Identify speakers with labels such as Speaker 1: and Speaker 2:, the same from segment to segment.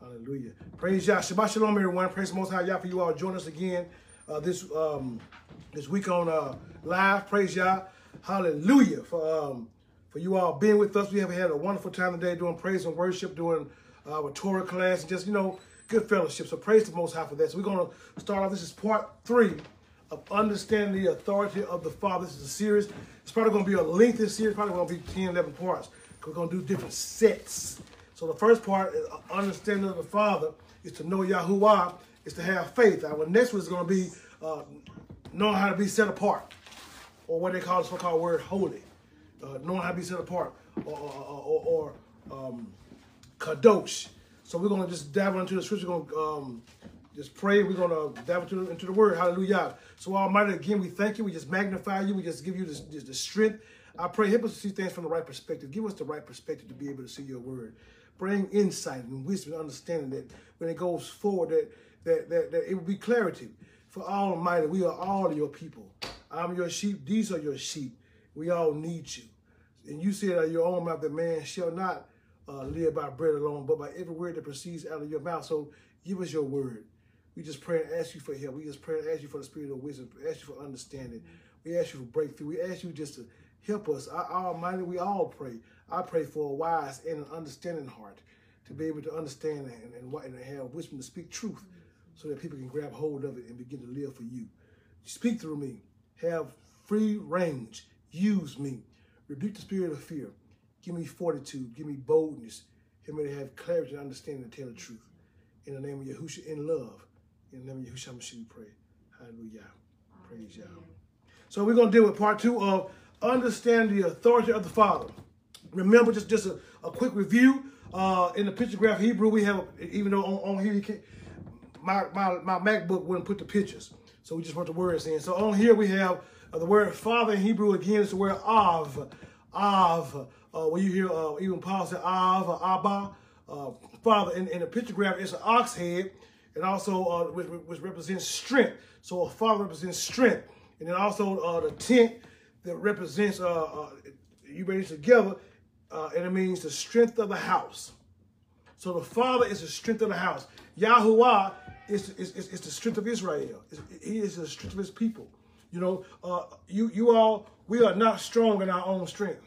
Speaker 1: Hallelujah. Praise Yah. Shabbat Shalom, everyone. Praise the Most High Yah for you all joining us again uh, this um, this week on uh, live. Praise Yah. Hallelujah for um, for you all being with us. We have had a wonderful time today doing praise and worship, doing uh, our Torah class, and just you know good fellowship. So praise the Most High for that. So we're going to start off. This is part three of understanding the authority of the Father. This is a series. It's probably going to be a lengthy series. Probably going to be 10, 11 parts. We're going to do different sets. So the first part, is understanding of the Father, is to know Yahuwah, is to have faith. Our next one is going to be uh, knowing how to be set apart, or what they call the so-called word holy, uh, knowing how to be set apart, or, or, or, or um, kadosh. So we're going to just dive into the scripture. We're going to um, just pray. We're going to dive into, into the word. Hallelujah. So Almighty, again, we thank you. We just magnify you. We just give you the strength. I pray, help us to see things from the right perspective. Give us the right perspective to be able to see your word bring insight and wisdom and understanding that when it goes forward, that, that, that, that it will be clarity. For Almighty, we are all your people. I'm your sheep. These are your sheep. We all need you. And you said out your own mouth that man shall not uh, live by bread alone, but by every word that proceeds out of your mouth. So give us your word. We just pray and ask you for help. We just pray and ask you for the spirit of wisdom. Ask you for understanding. We ask you for breakthrough. We ask you just to help us. Our Almighty, we all pray. I pray for a wise and an understanding heart to be able to understand and, and, and have wisdom to speak truth so that people can grab hold of it and begin to live for you. Speak through me. Have free range. Use me. Rebuke the spirit of fear. Give me fortitude. Give me boldness. Help me to have clarity and understanding and tell the truth. In the name of Yahushua, in love. In the name of Yahushua, we pray. Hallelujah. Praise Yah. So we're going to deal with part two of understand the authority of the Father. Remember, just, just a, a quick review. Uh, in the pictograph Hebrew, we have, even though on, on here, can, my, my, my MacBook wouldn't put the pictures. So we just want the words in. So on here, we have uh, the word father in Hebrew again is the word av. Av. Uh, when you hear uh, even Paul say av or abba, uh, father. In, in the pictograph, it's an ox head and also uh, which, which, represents strength. So a father represents strength. And then also uh, the tent that represents you bring it together uh, and it means the strength of the house. So the Father is the strength of the house. Yahuwah is, is, is, is the strength of Israel. He is the strength of his people. You know, uh, you, you all, we are not strong in our own strength.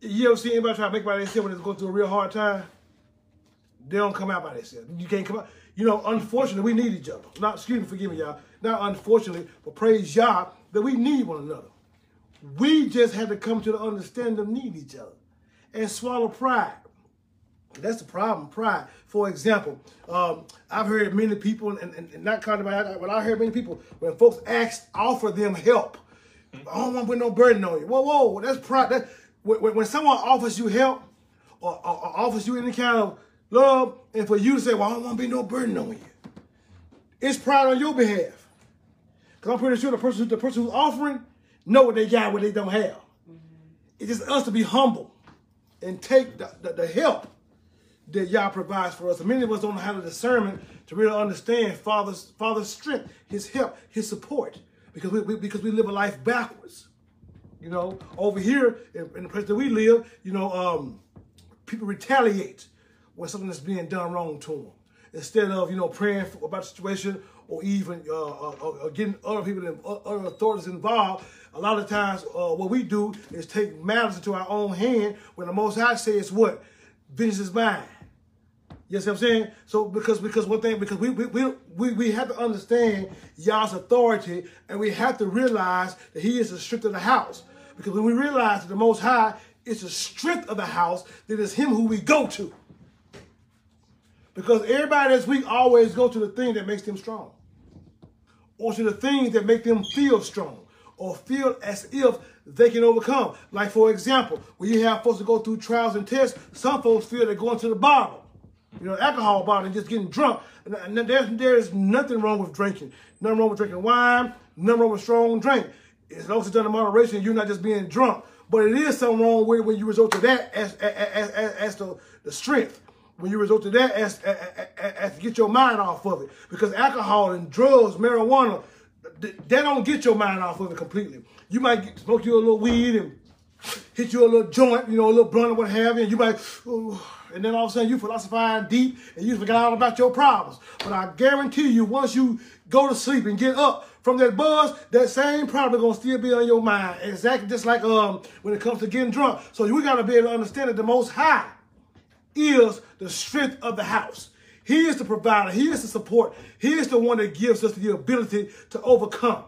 Speaker 1: You ever see anybody try to make by themselves when they're going through a real hard time? They don't come out by themselves. You can't come out. You know, unfortunately, we need each other. Not, excuse me, forgive me, y'all. Not unfortunately, but praise Yah that we need one another. We just had to come to the understanding of need each other and swallow pride. That's the problem, pride. For example, um, I've heard many people, and, and, and not kind of, but I heard many people when folks ask, offer them help. I don't want to put no burden on you. Whoa, whoa, that's pride. That, when, when someone offers you help or, or, or, offers you any kind of love, and for you to say, well, I don't want to be no burden on you, it's pride on your behalf. Because I'm pretty sure the person, the person who's offering know what they got, what they don't have. Mm-hmm. It's just us to be humble and take the, the, the, help that Yah provides for us. And many of us don't know how to discern to really understand Father's Father's strength, His help, His support, because we, we because we live a life backwards. You know, over here in, in the place that we live, you know, um, people retaliate when something is being done wrong to them instead of you know praying for, about the situation or even uh, uh, uh, getting other people, and other authorities involved a lot of times, uh, what we do is take matters into our own hand when the Most High says what? Vengeance is mine. You see what I'm saying? So because because one thing because we we we we have to understand Yah's authority and we have to realize that He is the strength of the house. Because when we realize that the Most High is the strength of the house, then it's Him who we go to. Because everybody that's weak always go to the thing that makes them strong, or to the things that make them feel strong or feel as if they can overcome. Like, for example, when you have folks to go through trials and tests, some folks feel they're going to the bottle, you know, alcohol bottle and just getting drunk. And there's, there's nothing wrong with drinking. Nothing wrong with drinking wine, nothing wrong with strong drink. As long as it's done in moderation, you're not just being drunk. But it is something wrong with when you resort to that as, as, as, as the, the strength when you resort to that as, as, as, as, to get your mind off of it. Because alcohol and drugs, marijuana, that don't get your mind off of it completely. You might get, smoke you a little weed and hit you a little joint, you know, a little blunt or what have you, and you might, and then all of a sudden you philosophizing deep and you forget all about your problems. But I guarantee you, once you go to sleep and get up from that buzz, that same problem gonna still be on your mind. Exactly just like um when it comes to getting drunk. So we gotta be able to understand that the most high is the strength of the house. He is the provider. He is the support. He is the one that gives us the ability to overcome.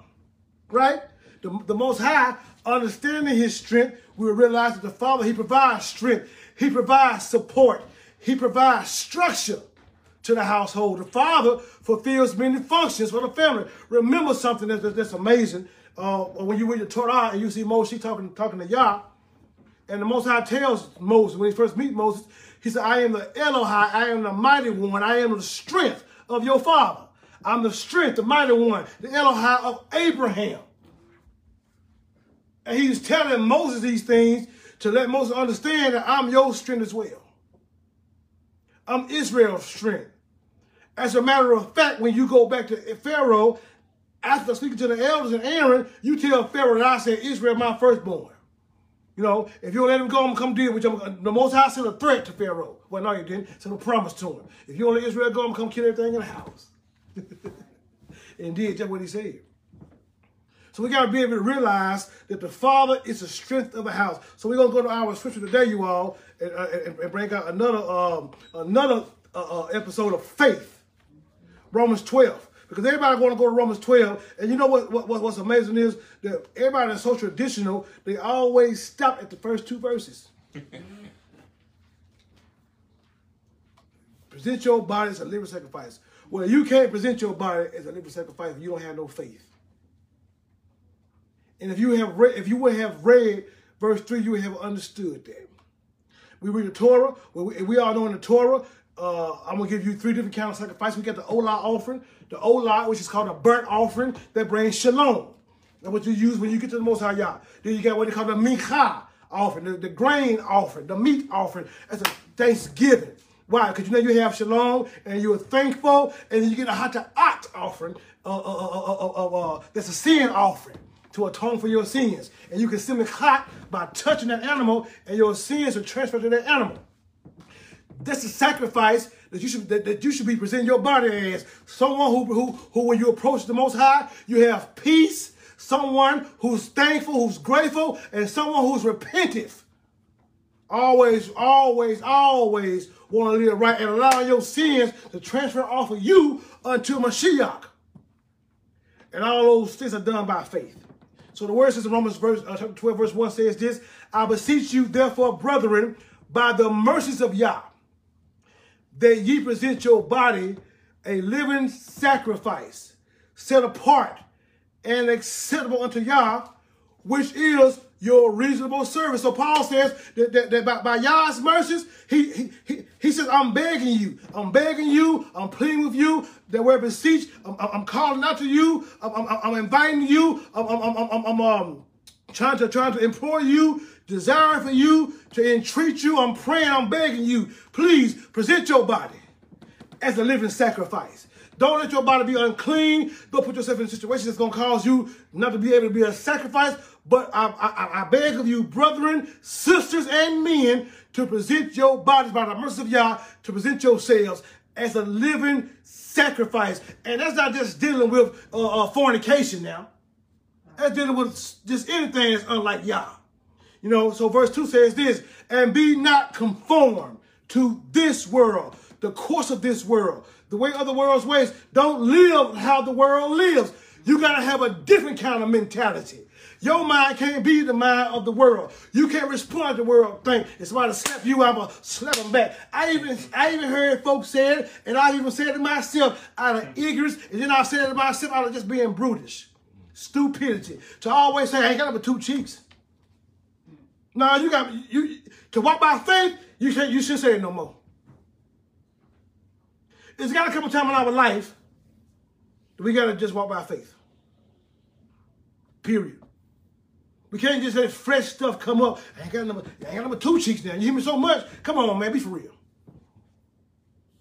Speaker 1: Right? The, the Most High, understanding His strength, we realize that the Father, He provides strength. He provides support. He provides structure to the household. The Father fulfills many functions for the family. Remember something that's, that's amazing. Uh, when you read the Torah and you see Moses talking, talking to Yah, and the Most High tells Moses, when he first meets Moses, he said, I am the Elohai, I am the mighty one, I am the strength of your father. I'm the strength, the mighty one, the Elohai of Abraham. And he's telling Moses these things to let Moses understand that I'm your strength as well. I'm Israel's strength. As a matter of fact, when you go back to Pharaoh, after speaking to the elders and Aaron, you tell Pharaoh that I said, Israel, my firstborn. You know, if you don't let him go, I'm gonna come deal with you. The Most High sent a threat to Pharaoh. Well, no, you didn't. Sent a promise to him. If you don't let Israel go, I'm gonna come kill everything in the house. Indeed, just what he said. So we got to be able to realize that the Father is the strength of the house. So we're to go to our scripture today, you all, and, uh, and, and bring out another um, another uh, uh, episode of faith. Romans 12. Because everybody want to go to Romans 12. And you know what, what, what's amazing is that everybody that's so traditional, they always stop at the first two verses. present your body as a living sacrifice. Well, you can't present your body as a living sacrifice if you don't have no faith. And if you have read, if you would have read verse 3, you would have understood that. We read the Torah. We, we all know in the Torah, uh, I'm to give you three different kinds of sacrifice. We got the Olah offering, the Olah, which is called a burnt offering that brings shalom. That's what you use when you get to the Most High Yah. Then you got what they call the Mincha offering, the, the grain offering, the meat offering. That's a thanksgiving. Why? Because you know you have shalom and you're thankful, and you get a hata'at offering, uh, uh, uh, that's a sin offering to atone for your sins. And you can simply hot by touching that animal, and your sins are transferred to that animal. That's a sacrifice that you should that, that you should be presenting your body as someone who, who who when you approach the most high, you have peace, someone who's thankful, who's grateful, and someone who's repentive. Always, always, always want to live right and allow your sins to transfer off of you unto Mashiach. And all those things are done by faith. So the word says in Romans verse, uh, 12, verse 1 says this, I beseech you, therefore, brethren, by the mercies of Yah, that ye present your body a living sacrifice, set apart and acceptable unto Yah, which is your reasonable service. So Paul says that, that, that by, by Yah's mercies, he, he, he, he, says, I'm begging you. I'm begging you. I'm pleading with you that we're beseech. I'm, I'm, calling out to you. I'm, I'm, I'm inviting you. I'm, I'm, I'm, I'm um, trying to trying to implore you, desiring for you, to entreat you. I'm praying. I'm begging you. Please present your body as a living sacrifice. Don't let your body be unclean. Don't put yourself in a situation that's going to cause you not to be able to be a sacrifice. But I, I, I beg of you, brethren, sisters, and men, to present your bodies by the mercy of Yah, to present yourselves as a living sacrifice. And that's not just dealing with uh, uh, fornication now. That's dealing with just anything that's unlike Yah. You know, so verse 2 says this, and be not conformed to this world, the course of this world, the way of the world's ways. Don't live how the world lives. You got to have a different kind of mentality. Your mind can't be the mind of the world. You can't respond to the world think. If somebody slap you, I'm going to slap them back. I even I even heard folks say it, and I even said it to myself out of ignorance, and then I said it to myself out of just being brutish. Stupidity. To always say, I ain't got but two cheeks. No, you got you to walk by faith, you can't you should say it no more. It's got a couple times in our life we got to just walk by faith. Period. We can't just let fresh stuff come up. I ain't got number, I ain't got number two cheeks now. You hear me so much? Come on, man, be for real.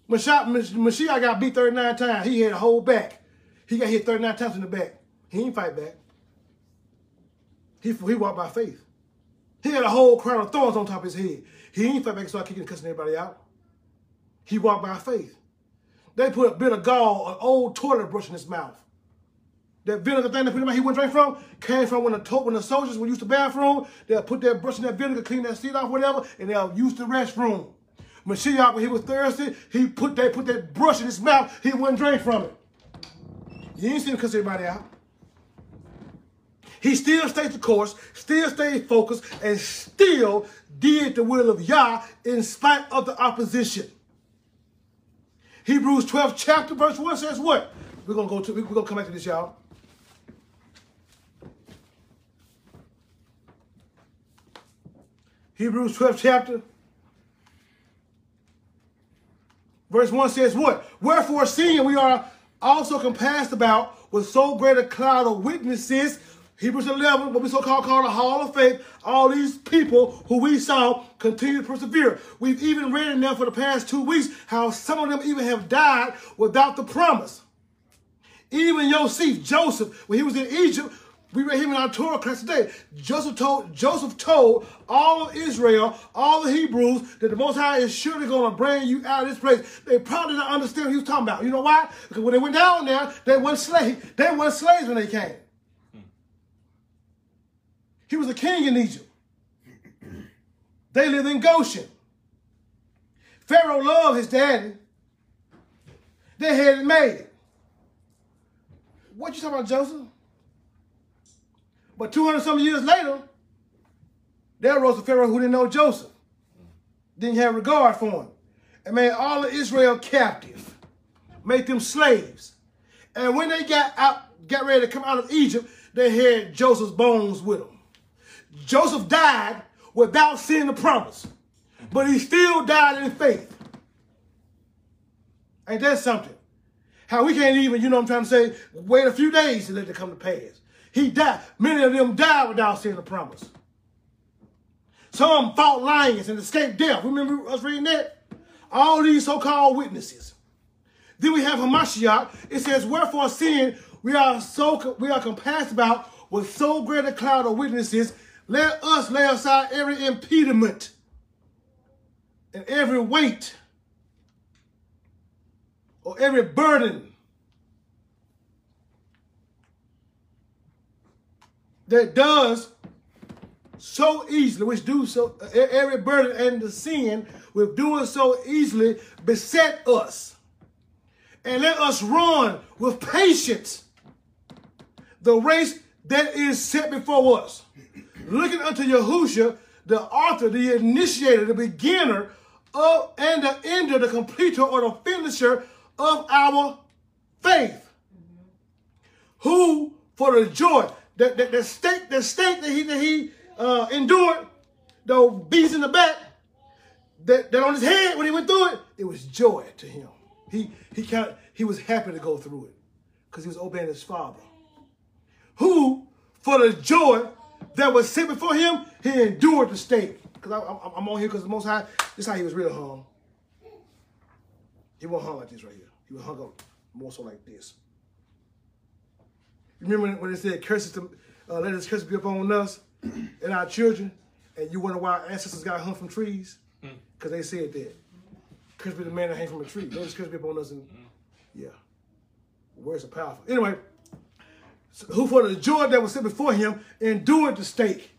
Speaker 1: Mashiach got beat 39 times. He had a whole back. He got hit 39 times in the back. He didn't fight back. He, he walked by faith. He had a whole crown of thorns on top of his head. He didn't fight back and start kicking and cussing everybody out. He walked by faith. They put a bit of gall, an old toilet brush in his mouth. That vinegar thing they put him out, he wouldn't drink from, came from when the, when the soldiers would use the bathroom. They'll put that brush in that vinegar, clean that seat off, whatever, and they'll use the restroom. Mashiach, when he was thirsty, he put that put that brush in his mouth, he wouldn't drink from it. You ain't seen him cuss everybody out. He still stayed the course, still stayed focused, and still did the will of Yah in spite of the opposition. Hebrews 12 chapter verse 1 says what? We're gonna go to we're gonna come back to this, y'all. Hebrews 12 chapter verse 1 says what? Wherefore seeing we are also compassed about with so great a cloud of witnesses, Hebrews 11, what we so-called call the Hall of Faith, all these people who we saw continue to persevere. We've even read in there for the past two weeks how some of them even have died without the promise. Even Joseph, Joseph, when he was in Egypt, we read him in our Torah class today. Joseph told Joseph told all of Israel, all the Hebrews, that the Most High is surely going to bring you out of this place. They probably didn't understand what he was talking about. You know why? Because when they went down there, they weren't slaves. They weren't slaves when they came. He was a king in Egypt. They lived in Goshen. Pharaoh loved his daddy. They had it made. What you talking about, Joseph? But 200 some years later, there rose a Pharaoh who didn't know Joseph, didn't have regard for him, and made all of Israel captive, made them slaves. And when they got out, got ready to come out of Egypt, they had Joseph's bones with them. Joseph died without seeing the promise, but he still died in faith. Ain't that something? How we can't even, you know what I'm trying to say, wait a few days to let it come to pass. He died. Many of them died without seeing the promise. Some fought lions and escaped death. Remember us reading that? All these so-called witnesses. Then we have Hamashiach. It says, Wherefore seeing we are so we are compassed about with so great a cloud of witnesses, let us lay aside every impediment and every weight or every burden that does so easily, which do so every burden and the sin with doing so easily beset us. And let us run with patience the race that is set before us looking unto Yahusha, the author, the initiator, the beginner of and the ender, the completer or the finisher of our faith. Who for the joy, the, the, the stake, the stake that he that he uh, endured, the beast in the back, that, that on his head when he went through it, it was joy to him. He he kind he was happy to go through it because he was obeying his father. Who for the joy that was set before him, he endured the stake. Because I'm on here because the Most High, this is how he was really hung. He wasn't hung like this right here. He was hung up more so like this. Remember when it said, curses to, uh, let his curse be upon us and our children, and you wonder why our ancestors got hung from trees? Because mm. they said that. Curse be the man that hang from a tree. Let his curse be upon us. And, mm. yeah. Words are powerful. Anyway, who for the joy that was set before him endured the stake,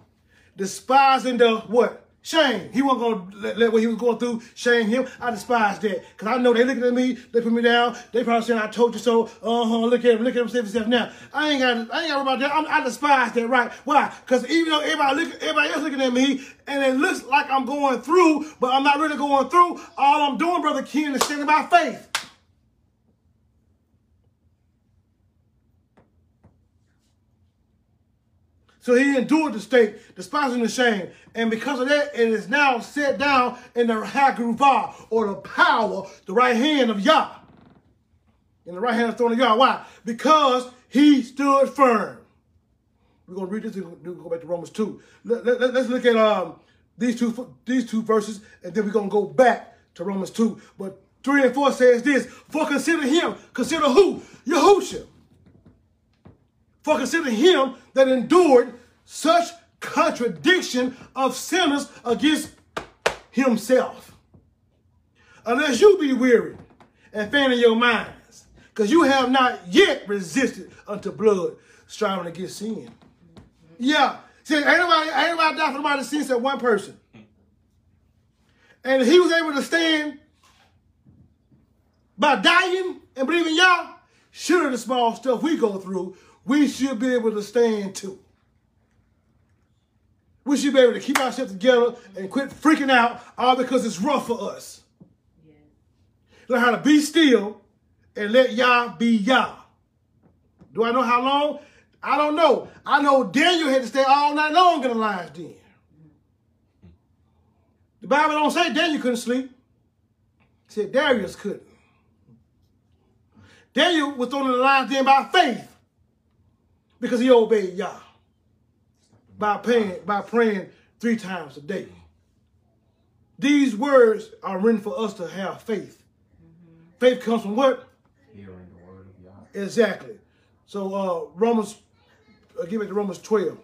Speaker 1: despising the what? Shame. He wasn't going to let, what he was going through shame him. I despise that. Because I know they looking at me, they put me down. They probably saying, I told you so. Uh-huh, look at him, look at him, save himself now. I ain't got I ain't got about that. I'm, i despise that, right? Why? Because even though everybody, look, everybody else looking at me, and it looks like I'm going through, but I'm not really going through, all I'm doing, Brother Ken, is standing by faith. So he endured the stake, despising the shame. And because of that, it is now set down in the HaGevurah, or the power, the right hand of Yah. In the right hand of the throne of Yah. Why? Because he stood firm. We're going to read this and go back to Romans 2. Let, us look at um, these, two, these two verses, and then we're going to go back to Romans 2. But 3 and 4 says this, For consider him, consider who? Yahushua. For consider him that endured such contradiction of sinners against himself. unless you be weary and faint in your minds, because you have not yet resisted unto blood, striving against sin. Yeah. See, anybody, anybody died for nobody sin except one person. And he was able to stand by dying and believing y'all. Sure, the small stuff we go through, we should be able to stand too. We should be able to keep ourselves together and quit freaking out all because it's rough for us. Yeah. Learn how to be still and let Yah be Yah. Do I know how long? I don't know. I know Daniel had to stay all night long in the lion's den. The Bible don't say Daniel couldn't sleep. It said Darius couldn't. Daniel was thrown in the lion's den by faith because he obeyed Yah by praying, by praying three times a day. These words are written for us to have faith. Mm-hmm. Faith comes from what?
Speaker 2: Hearing the word of Yah.
Speaker 1: Exactly. So uh, Romans, uh, give it to Romans 12.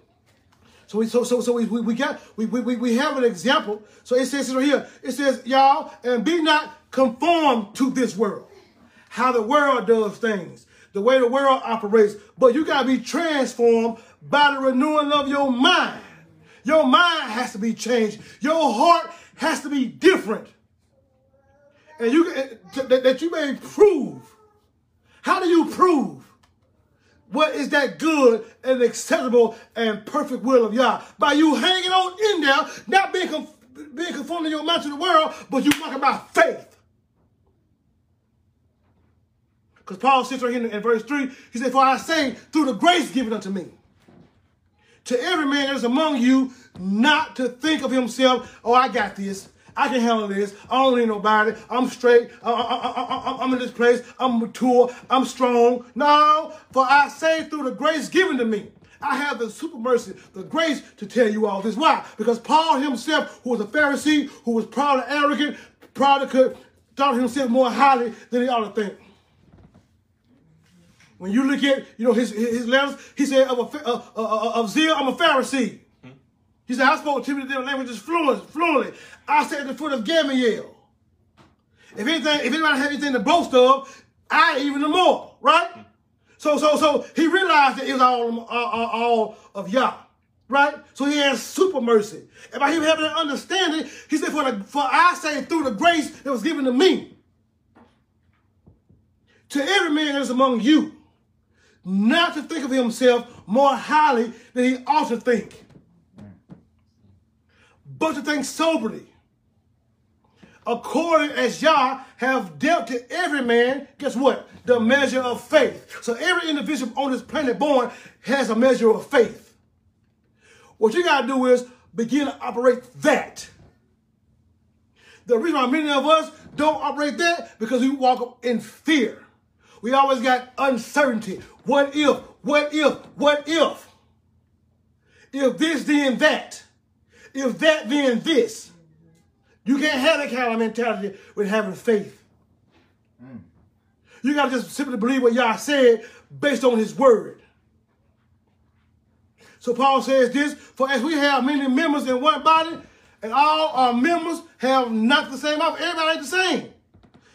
Speaker 1: So we so so so we, we, we got we, we we have an example. So it says right here, it says, y'all, and be not conformed to this world. How the world does things, the way the world operates, but you gotta be transformed by the renewing of your mind. Your mind has to be changed. Your heart has to be different. And you that, you may prove. How do you prove? What is that good and acceptable and perfect will of Yah? By you hanging on in there, not being, being conformed to your mind to the world, but you walking by faith. Because Paul says right here in verse 3, he said, For I say, through the grace given unto me, to every man that is among you not to think of himself, oh, I got this. I can handle this. I don't need nobody. I'm straight. I, am in this place. I'm mature. I'm strong. No, for I say through the grace given to me, I have the super mercy, the grace to tell you all this. Why? Because Paul himself, who was a Pharisee, who was proud and arrogant, proud to could thought himself more highly than he ought to think. When you look at, you know, his, his letters, he said, of, a, uh, uh, uh, of zeal, I'm a Pharisee. He said, I spoke Timothy different languages fluent, fluently. I said at the foot of Gamaliel. If anything, if anybody had anything to boast of, I even the more, right? So, so, so he realized that it was all, all, all of Yah, right? So he has super mercy. And by him having an understanding, he said, for, the, for I say through the grace that was given to me, to every man that is among you, not to think of himself more highly than he ought to think, but to think soberly, according as Yah have dealt to every man, guess what? The measure of faith. So every individual on this planet born has a measure of faith. What you got to do is begin to operate that. The reason why many of us don't operate that because we walk in fear. We always got uncertainty. What if? What if? What if? If this, then that. If that, then this. You can't have that kind of mentality with having faith. Mm. You got to just simply believe what Yah said based on his word. So Paul says this, for as we have many members in one body, and all our members have not the same office, everybody ain't the same.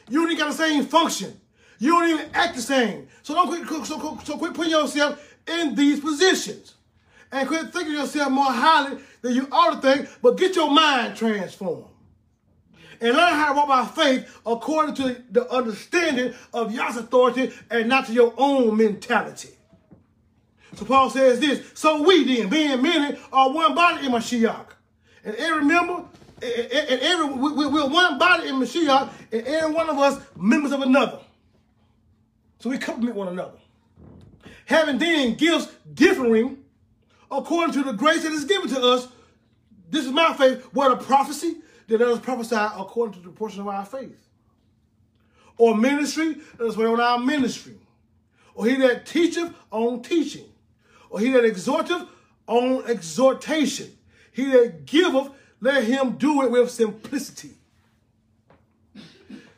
Speaker 1: You only got the same function. You don't even act the same. So don't quit, so, so quit putting yourself in these positions. And quit thinking yourself more highly than you ought to think, but get your mind transformed. And learn how to walk by faith according to the understanding of Yah's authority and not to your own mentality. So Paul says this, so we then, being many, are one body in Mashiach. And every member, and every, we're one body in Mashiach, and every one of us members of another. So we complement one another. Having then gifts differing according to the grace that is given to us. This is my faith. What a prophecy, that let us prophesy according to the portion of our faith. Or ministry, let us wait on our ministry. Or he that teacheth on teaching. Or he that exhorteth on exhortation. He that giveth, let him do it with simplicity.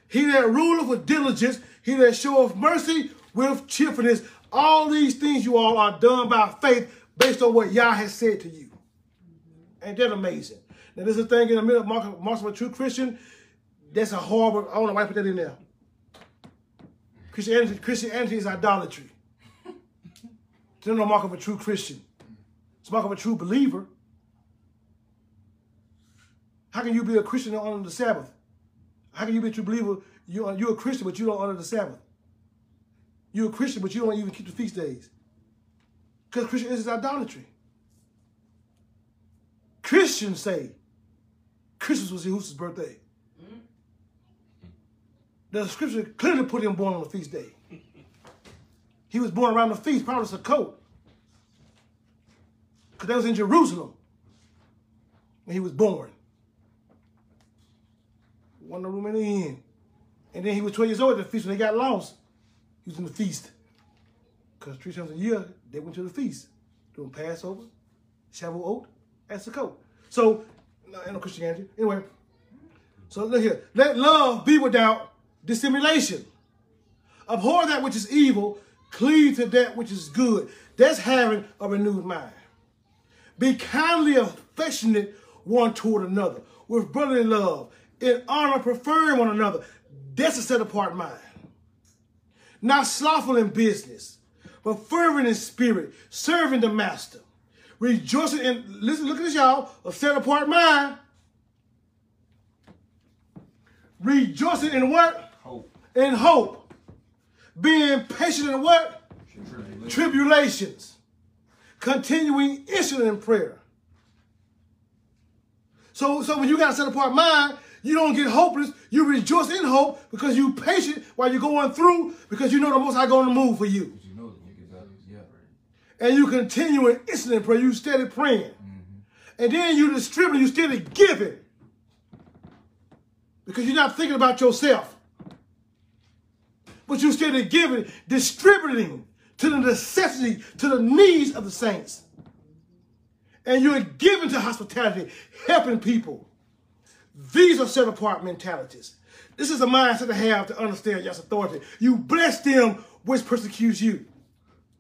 Speaker 1: He that ruleth with diligence, he that showeth mercy with cheerfulness. All these things you all are done by faith based on what Yah has said to you. Ain't that amazing? Now, there's a thing in the middle of marks of a true Christian. That's a horrible, I why I put that in there. Christianity, Christianity is idolatry. It's no mark of a true Christian. It's mark of a true believer. How can you be a Christian on the Sabbath? How can you be a true believer? You're, you're a Christian, but you don't honor the Sabbath. You're a Christian, but you don't even keep the feast days. Because Christian is idolatry. Christians say Christmas was Jesus' birthday. The scripture clearly put him born on the feast day. He was born around the feast, probably Sukkot. Because that was in Jerusalem when he was born. One room in the inn. And then he was 12 years old at the feast when they got lost. He was in the feast. Because three times a year, they went to the feast. Doing Passover, Shavuot, and Sukkot. So, no Christianity. Anyway, so look here. Let love be without dissimulation. Abhor that which is evil, cleave to that which is good. That's having a renewed mind. Be kindly affectionate one toward another, with brotherly love, in honor, preferring one another. That's a set apart mind. Not slothful in business, but fervent in spirit, serving the master. Rejoicing in, listen, look at this, y'all, a set apart mind. Rejoicing in what? in hope, being patient in what? Tribulations. Tribulations. Continuing instant in prayer. So, so when you got a set apart mind, you don't get hopeless. You rejoice in hope because you patient while you're going through because you know the Most High going to move for you. you know yeah. And you continue in instant in prayer. You steady praying. Mm -hmm. And then you distribute, you steady giving. Because you're not thinking about yourself but you still giving, distributing to the necessity, to the needs of the saints. And you're giving to hospitality, helping people. These are set apart mentalities. This is a mindset to have to understand your authority. You bless them which persecutes you.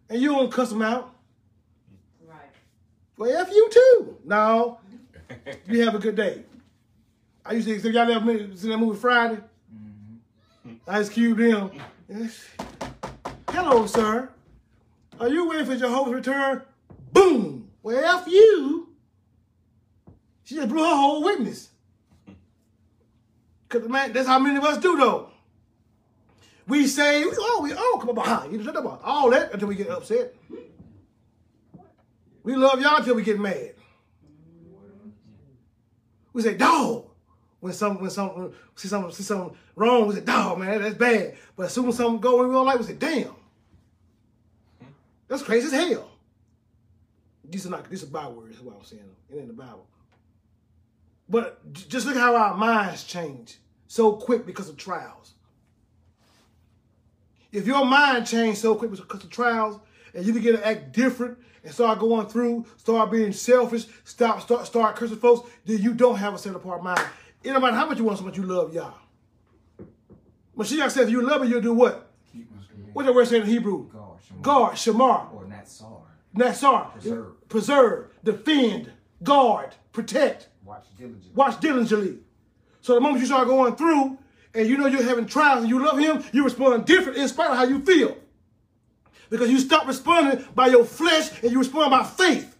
Speaker 1: And you don't cuss them out. Right. Well, F you too. No. you have a good day. I used to, so y'all ever seen that movie Friday? Mm -hmm. Ice Cube them. Hello, sir. Are you waiting for Jehovah's return? Boom. Well, F you. She just blew her whole witness. Because, man, that's how many of us do, though. We say, oh, we all come behind. You know, all that until we get upset. We love y'all until we get mad. We say, dog when some when some see something see something wrong, we say, dog, man, that's bad. But as soon as something go in real life, we say, damn. That's crazy as hell. These are not these are Bible words, is what I'm saying. It ain't the Bible. But just look how our minds change so quick because of trials. If your mind changed so quick because of trials, and you begin to act different and start going through, start being selfish, stop, start, start cursing folks, then you don't have a set apart mind. It don't matter how much you want, so much you love y'all. Yah. Mashiach said, if you love it, you'll do what? What's the word say in Hebrew? Guard, shamar.
Speaker 2: Or natsar.
Speaker 1: Natsar.
Speaker 2: Preserve.
Speaker 1: Preserve, defend, guard, protect.
Speaker 2: Watch diligently.
Speaker 1: Watch diligently. So the moment you start going through and you know you're having trials and you love him, you respond different in spite of how you feel. Because you stop responding by your flesh and you respond by faith.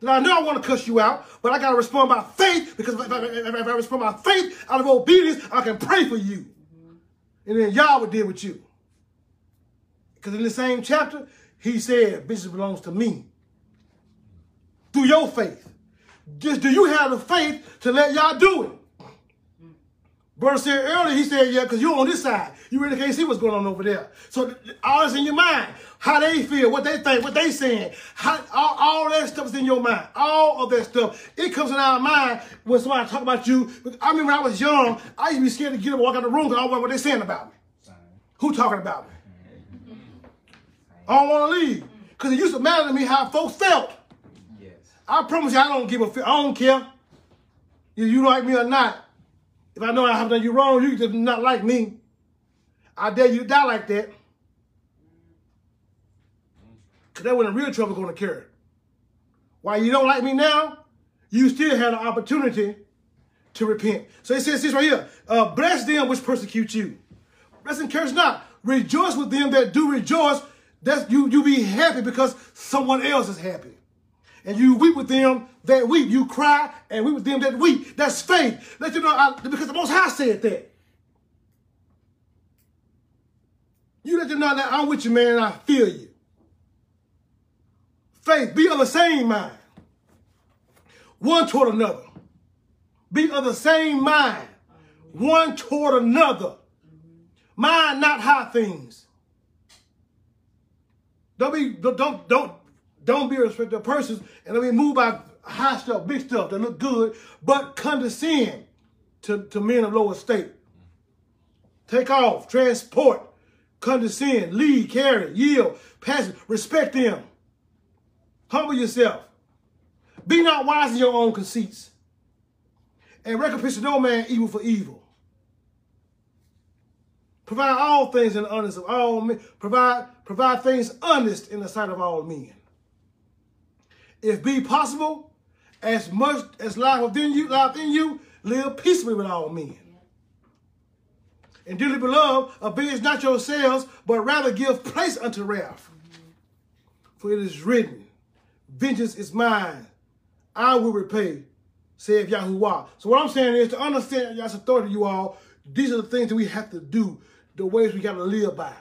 Speaker 1: Now I know I want to cuss you out, but I got to respond by faith because if I, if, I, respond by faith out of obedience, I can pray for you. Mm-hmm. And then would deal with you. Because in the same chapter, he said, business belongs to me. Through your faith. Just do you have the faith to let Yah do it? Brother said earlier, he said, yeah, because you're on this side. You really can't see what's going on over there. So all that's in your mind. How they feel, what they think, what they saying. How, all, all that stuff is in your mind. All of that stuff. It comes in our mind when somebody talk about you. I mean, when I was young, I used to be scared to get up and walk out the room because I don't know what they're saying about me. Who talking about me? I don't want to leave. Because it used to matter to me how folks felt. Yes. I promise you, I don't give a I don't care if you like me or not. If I know I have done you wrong, you just not like me. I dare you to die like that. Because that when the real trouble going to carry. Why you don't like me now, you still had an opportunity to repent. So it says this right here. Uh, bless them which persecute you. Bless and curse not. Rejoice with them that do rejoice. That you, you be happy because someone else is happy. And you weep with them that weep. You cry and weep with them that weep. That's faith. Let you know, I, because the Most High said that. You let them know that I'm with you, man, and I feel you. Faith, be of the same mind. One toward another. Be of the same mind. One toward another. Mind not high things. Don't be don't don't don't be a respected persons and don't be moved by high stuff, big stuff that look good, but condescend to, to men of lower state. Take off, transport, condescend, lead, carry, yield, pass, respect them. Humble yourself. Be not wise in your own conceits. And recompense no man evil for evil. Provide all things in the honest of all men. Provide, provide things honest in the sight of all men. If be possible, as much as life within you, life within you, live peaceably with all men. And dearly beloved, abase not yourselves, but rather give place unto wrath. For it is written, Vengeance is mine, I will repay, saith Yahuwah. So what I'm saying is to understand Yah's authority, you all, these are the things that we have to do, the ways we got to live by.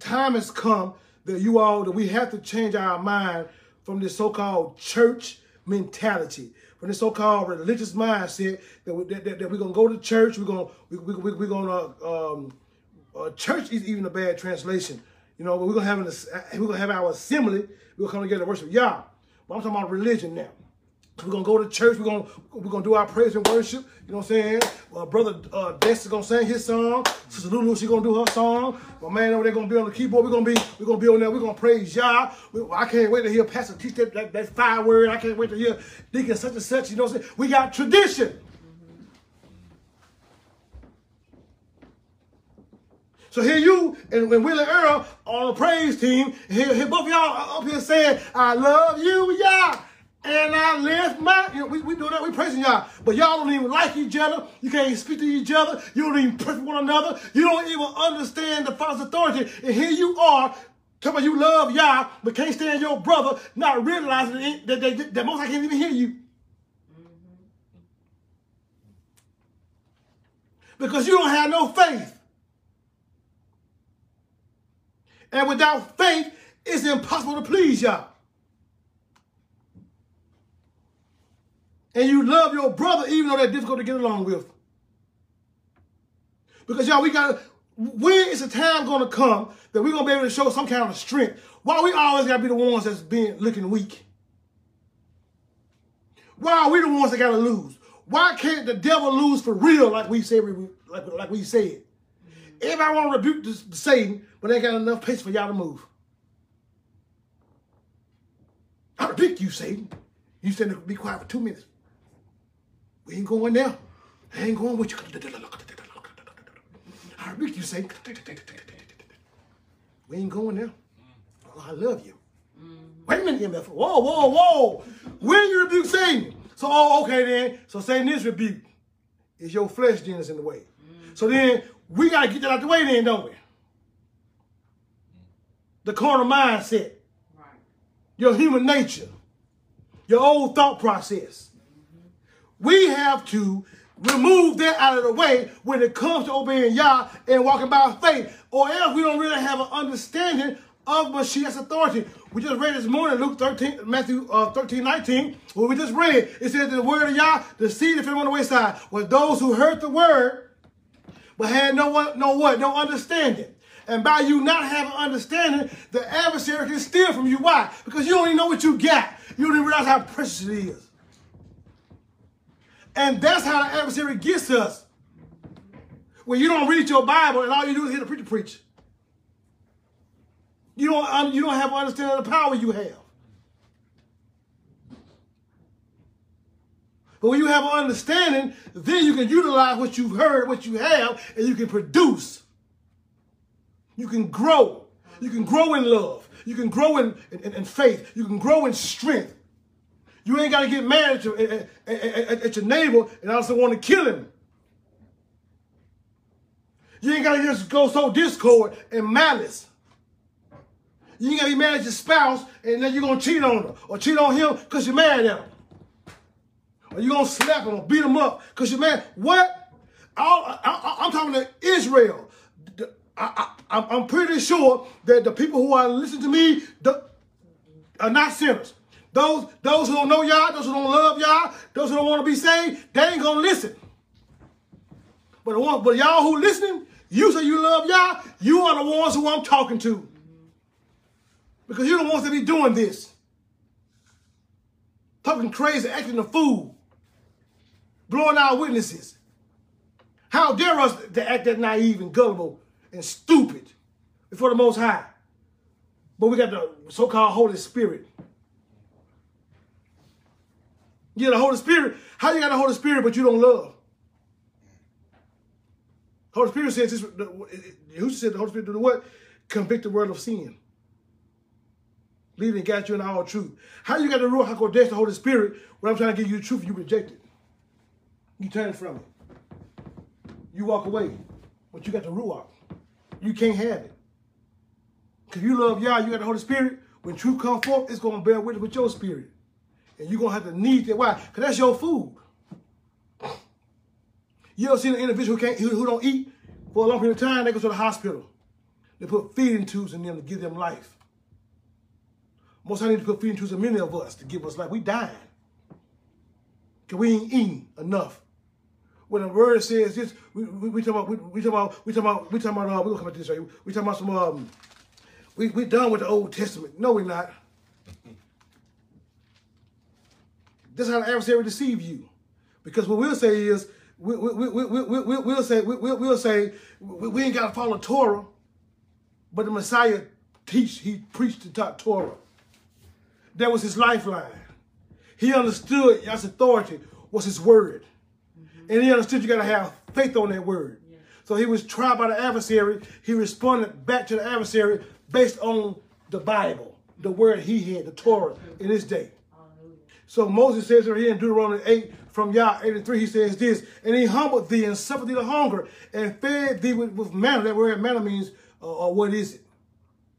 Speaker 1: Time has come that you all, that we have to change our mind from this so-called church mentality from this so-called religious mindset that, we, that, that, that we're gonna go to church. We're gonna we, we, we, we're gonna um, uh, church is even a bad translation. You know, but we're gonna have an, we're gonna have our assembly. We're gonna come together and worship Yah. But I'm talking about religion now. We're gonna go to church. We're gonna we're gonna do our praise and worship. You know what I'm saying? Uh, brother uh, Dex is gonna sing his song. Sister Lulu, she gonna do her song. My man over there gonna be on the keyboard. We're gonna be we're gonna be on there. We're gonna praise y'all. I can't wait to hear Pastor teach that, that that fire word. I can't wait to hear Deacon such and such. You know what I'm saying? We got tradition. So here you and, and Willie Earl on the praise team, here, here both y'all up here saying, I love you, Yah and I lift my, you know, we, we do that, we praising y'all, but y'all don't even like each other. You can't even speak to each other. You don't even pray for one another. You don't even understand the Father's authority. And here you are, talking about you love Yah, but can't stand your brother, not realizing that, that, that, that Most High can't even hear you. Because you don't have no faith. And without faith, it's impossible to please Yah. And you love your brother even though they're difficult to get along with. Because Yah, we got when is the time going to come that we're going to be able to show some kind of strength? Why we always got to be the ones that's being looking weak? Why are we the ones that got to lose? Why can't the devil lose for real like we said, like, like we said? Everybody want to rebuke the Satan, but they got enough patience for y'all to move. I rebuke you, Satan. You said to be quiet for two minutes. We ain't going there. I ain't going with you. I rebuke you, Satan. We ain't going there. Oh, I love you. Mm-hmm. Wait a minute, MF. Whoa, whoa, whoa. When you rebuke Satan? So, oh, okay then. So Satan is rebuked. Is your flesh then is in the way. Mm-hmm. So then we got to get that out the way then, don't we? The carnal mindset. Right. Your human nature. Your old thought process. We have to remove that out of the way when it comes to obeying Yah and walking by faith, or else we don't really have an understanding of Mashiach's authority. We just read this morning, Luke 13, Matthew uh, 13, 19, where we just read, it says the word of Yah, the seed that fell on the wayside, was those who heard the word, but had no one, no what, no understanding. And by you not having understanding, the adversary can steal from you. Why? Because you don't even know what you got. You don't even realize how precious it is. And that's how the adversary gets us. When you don't read your Bible and all you do is hear the preacher preach. You don't, you don't have an understanding of the power you have. But when you have an understanding, then you can utilize what you've heard, what you have, and you can produce. You can grow. You can grow in love. You can grow in, in, in faith. You can grow in strength. You ain't got to get mad at your, at, at, at your neighbor and also want to kill him. You ain't got to just go so discord and malice. You ain't got to be mad at your spouse and then you're going to cheat on her or cheat on him because you're mad at him. Or you're going to slap him or beat him up because you're mad. What? I, am talking to Israel. I, am pretty sure that the people who are listening to me are not sinners. Those, those who don't know Yah, those who don't love Yah, those who don't want to be saved, they ain't going to listen. But, the one, but y'all who listening, you say you love Yah, you are the ones who I'm talking to. Because you're the ones that be doing this. Talking crazy, acting a fool. Blowing our witnesses. How dare us to act that naive and gullible and stupid before the Most High. But we got the so-called Holy Spirit. You got the Holy Spirit. How you got the Holy Spirit but you don't love? Holy Spirit says this. Who said the Holy Spirit do the what? Convict the world of sin. Lead and guide you in all truth. How you got the Ruach HaKodesh, the Holy Spirit, when I'm trying to give you the truth, you reject it. You turn from it. You walk away. But you got the Ruach. You can't have it. Because you love Yah, you got the Holy Spirit. When truth comes forth, it's going to bear witness with your spirit. And you're going to have to need that. Why? Because that's your food. You ever seen an individual who, can't, who, who don't eat for a long period of time? They go to the hospital. They put feeding tubes in them to give them life. Most I need to put feeding tubes in many of us to give us life. We dying. Because we ain't eating enough. When the word says this, we, we, we talk about, we, we talk about, we talk about, we talk about, uh, we're going to come this, right? We talk about some, um, we, we done with the Old Testament. No, we're not. This is how the adversary deceive you. Because what we'll say is, we, we, we, we, we, we, we'll say, we, we'll say, we, we ain't got to follow Torah, but the Messiah teach, he preached and taught Torah. That was his lifeline. He understood God's authority was his word. Mm-hmm. And he understood you got to have faith on that word. Yeah. So he was tried by the adversary. He responded back to the adversary based on the Bible, the word he had, the Torah in his day. So Moses says here in Deuteronomy 8, from Yah 83, he says this, and he humbled thee and suffered thee to hunger and fed thee with, with manna. That word manna means, uh, uh, what is it?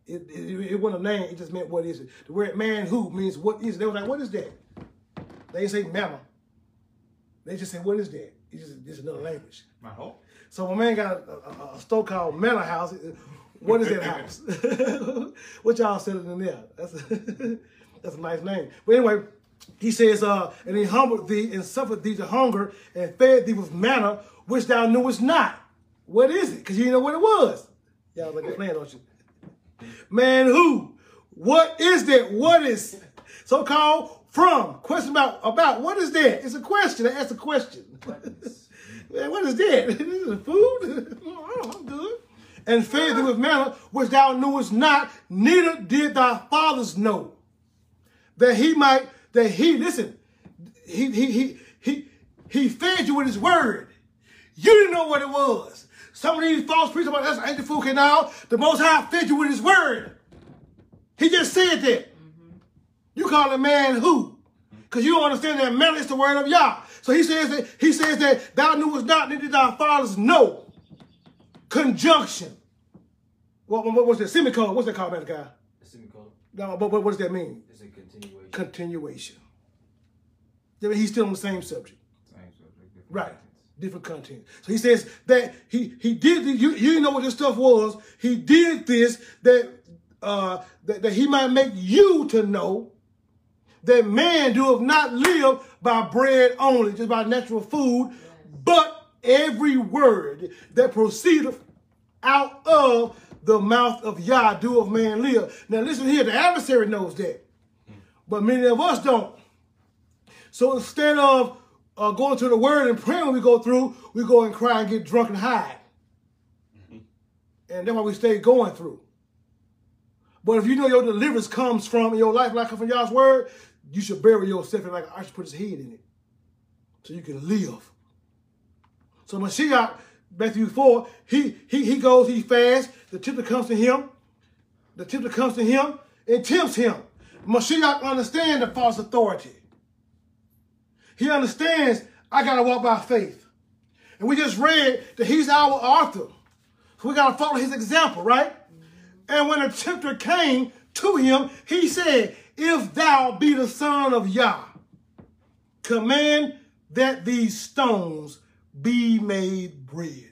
Speaker 1: It, it, it wasn't a name, it just meant what is it. The word man who means what is it. They were like, what is that? They didn't say manna. They just said, what is that? It's just, just another language.
Speaker 2: My hope.
Speaker 1: So my man got a, a, a store called Manna House. What is that house? what y'all selling in there? That's a, that's a nice name. But anyway, he says, uh, and he humbled thee and suffered thee to hunger and fed thee with manna, which thou knewest not. What is it? Because you didn't know what it was. Y'all like playing, don't you? Man, who? What is that? What is so-called from? Question about about what is that? It's a question. That's a question. Man, what is that? This is food? oh, I'm good and fed thee with manna which thou knewest not, neither did thy fathers know. That he might, that he, listen, he, he, he, he, he fed you with his word. You didn't know what it was. Some of these false preachers about that's ain't the canal. The Most High fed you with his word. He just said that. Mm-hmm. You call a man who? Because you don't understand that man is the word of Yah. So he says that he says that thou knewest not, neither did thy fathers know. Conjunction. What, what, what's that? Semicolon. What's that called, man, guy?
Speaker 2: A semicolon.
Speaker 1: No, but, but what does that mean?
Speaker 2: It's a continuation.
Speaker 1: Continuation. He's still on the same subject.
Speaker 2: Same subject. Different
Speaker 1: right. Different content. So he says that he he did the, you you know what this stuff was. He did this that uh that, that he might make you to know that man doeth not live by bread only, just by natural food, yes. but every word that proceedeth out of the mouth of Yah do of man live. Now listen here, the adversary knows that. But many of us don't. So instead of uh, going to the word and praying when we go through, we go and cry and get drunk and hide. And that's why we stay going through. But if you know your deliverance comes from your life like from Yah's word, you should bury yourself in like I should put his head in it. So you can live. So Mashiach Matthew 4, he, he, he goes, he fasts, the tempter comes to him, the tempter comes to him and tempts him. Mashiach understand the false authority. He understands I got to walk by faith. And we just read that he's our author. So we got to follow his example, right? And when the tempter came to him, he said, If thou be the son of Yah, command that these stones be made bread.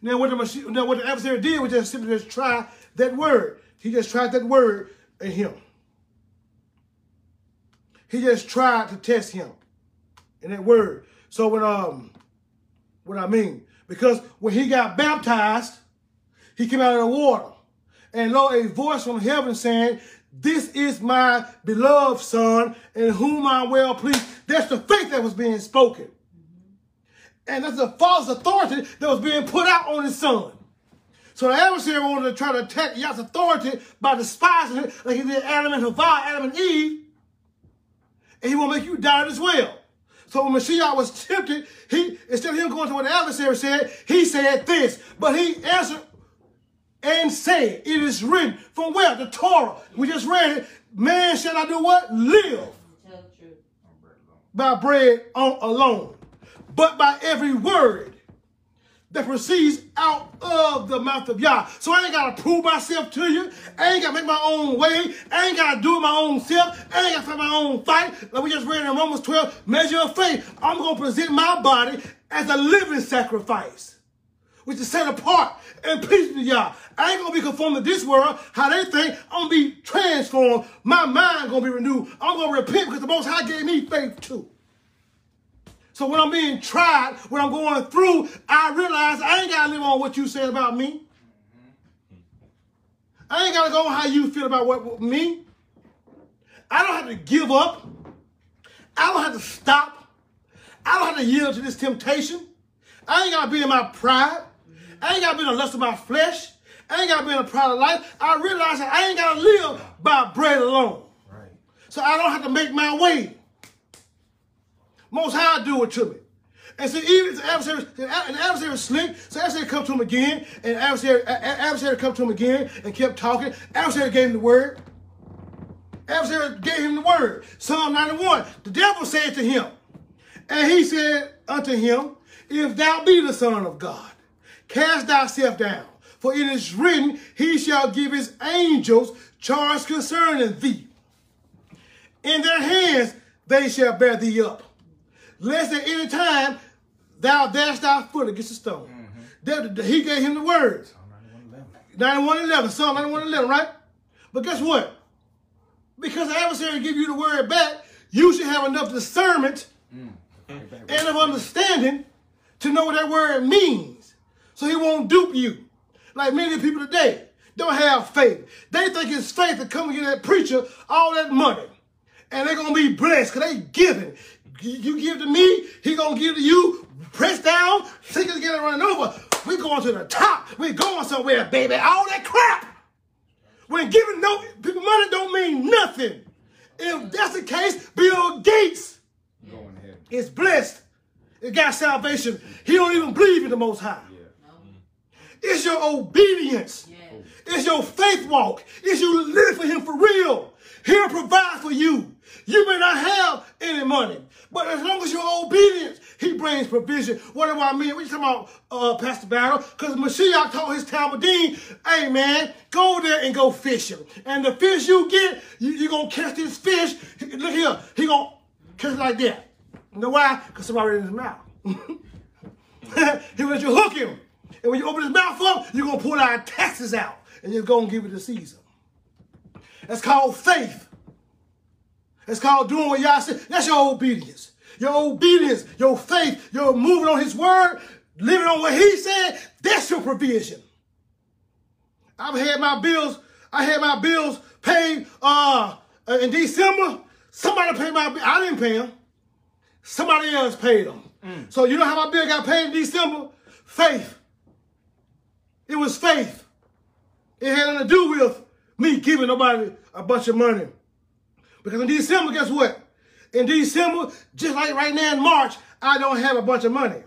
Speaker 1: Now what the, now what the adversary did was just simply just try that word. He just tried that word in him. He just tried to test him in that word. So when um what I mean, because when he got baptized, he came out of the water. And lo, a voice from heaven saying, This is my beloved son, in whom I well pleased. That's the faith that was being spoken. And that's the false authority that was being put out on his son. So the adversary wanted to try to attack Yah's authority by despising it, like he did Adam and Adam and Eve. And he will make you doubt as well. So when Mashiach was tempted, he instead of him going to what the adversary said, he said this. But he answered and said, It is written from where? The Torah. We just read it. Man shall I do what? Live by bread on alone, but by every word that proceeds out of the mouth of Yah. So I ain't got to prove myself to you. I ain't got to make my own way. I ain't got to do it my own self. I ain't got to fight my own fight. Like we just read in Romans 12, measure of faith. I'm going to present my body as a living sacrifice, which is set apart and pleasing to Yah. I ain't going to be conformed to this world, how they think. I'm going to be transformed. My mind going to be renewed. I'm going to repent because the Most High gave me faith too. So when I'm being tried, when I'm going through, I realize I ain't got to live on what you said about me. I ain't got to go on how you feel about what me. I don't have to give up. I don't have to stop. I don't have to yield to this temptation. I ain't got to be in my pride. I ain't got to be in the lust of my flesh. I ain't got to be in a pride of life. I realize that I ain't got to live by bread alone.
Speaker 2: Right.
Speaker 1: So I don't have to make my way. Most High do it to me. And so even the adversary, the adversary slick, so adversary come to him again, and adversary, adversary come to him again and kept talking. Adversary gave him the word. Adversary gave him the word. Psalm 91. The devil said to him, and he said unto him, If thou be the Son of God, cast thyself down. For it is written, He shall give his angels charge concerning thee. In their hands they shall bear thee up lest at any time thou dash thy foot against a stone. Mm-hmm. He gave him the words. 9111, Psalm 9111, right? But guess what? Because the adversary give you the word back, you should have enough discernment mm. and enough understanding to know what that word means. So he won't dupe you. Like many people today don't have faith. They think it's faith to come and get that preacher all that money. And they're going to be blessed because they giving. You give to me, he gonna give to you. Press down, take it get running over. We going to the top. We going somewhere, baby. All that crap. When giving no people money don't mean nothing. If that's the case, Bill Gates is blessed. It got salvation. He don't even believe in the Most High. It's your obedience. It's your faith walk. It's you living for Him for real. He'll provide for you. You may not have any money, but as long as you're obedient, he brings provision. What do I mean? What you talking about, uh, Pastor Battle? Because Mashiach told his Talmidim, hey man, go there and go fishing. And the fish you get, you, you're going to catch this fish. Look here, he going to catch it like that. You know why? Because somebody in his mouth. he let you hook him. And when you open his mouth up, you're going to pull out taxes out. And you're going to give it to Caesar. That's called faith. It's called doing what Yah said. That's your obedience. Your obedience, your faith, your moving on his word, living on what he said, that's your provision. I've had my bills, I had my bills paid uh, in December. Somebody paid my bill. I didn't pay them. Somebody else paid them. Mm. So you know how my bill got paid in December? Faith. It was faith. It had nothing to do with me giving nobody a bunch of money. Because in December, guess what? In December, just like right now in March, I don't have a bunch of money.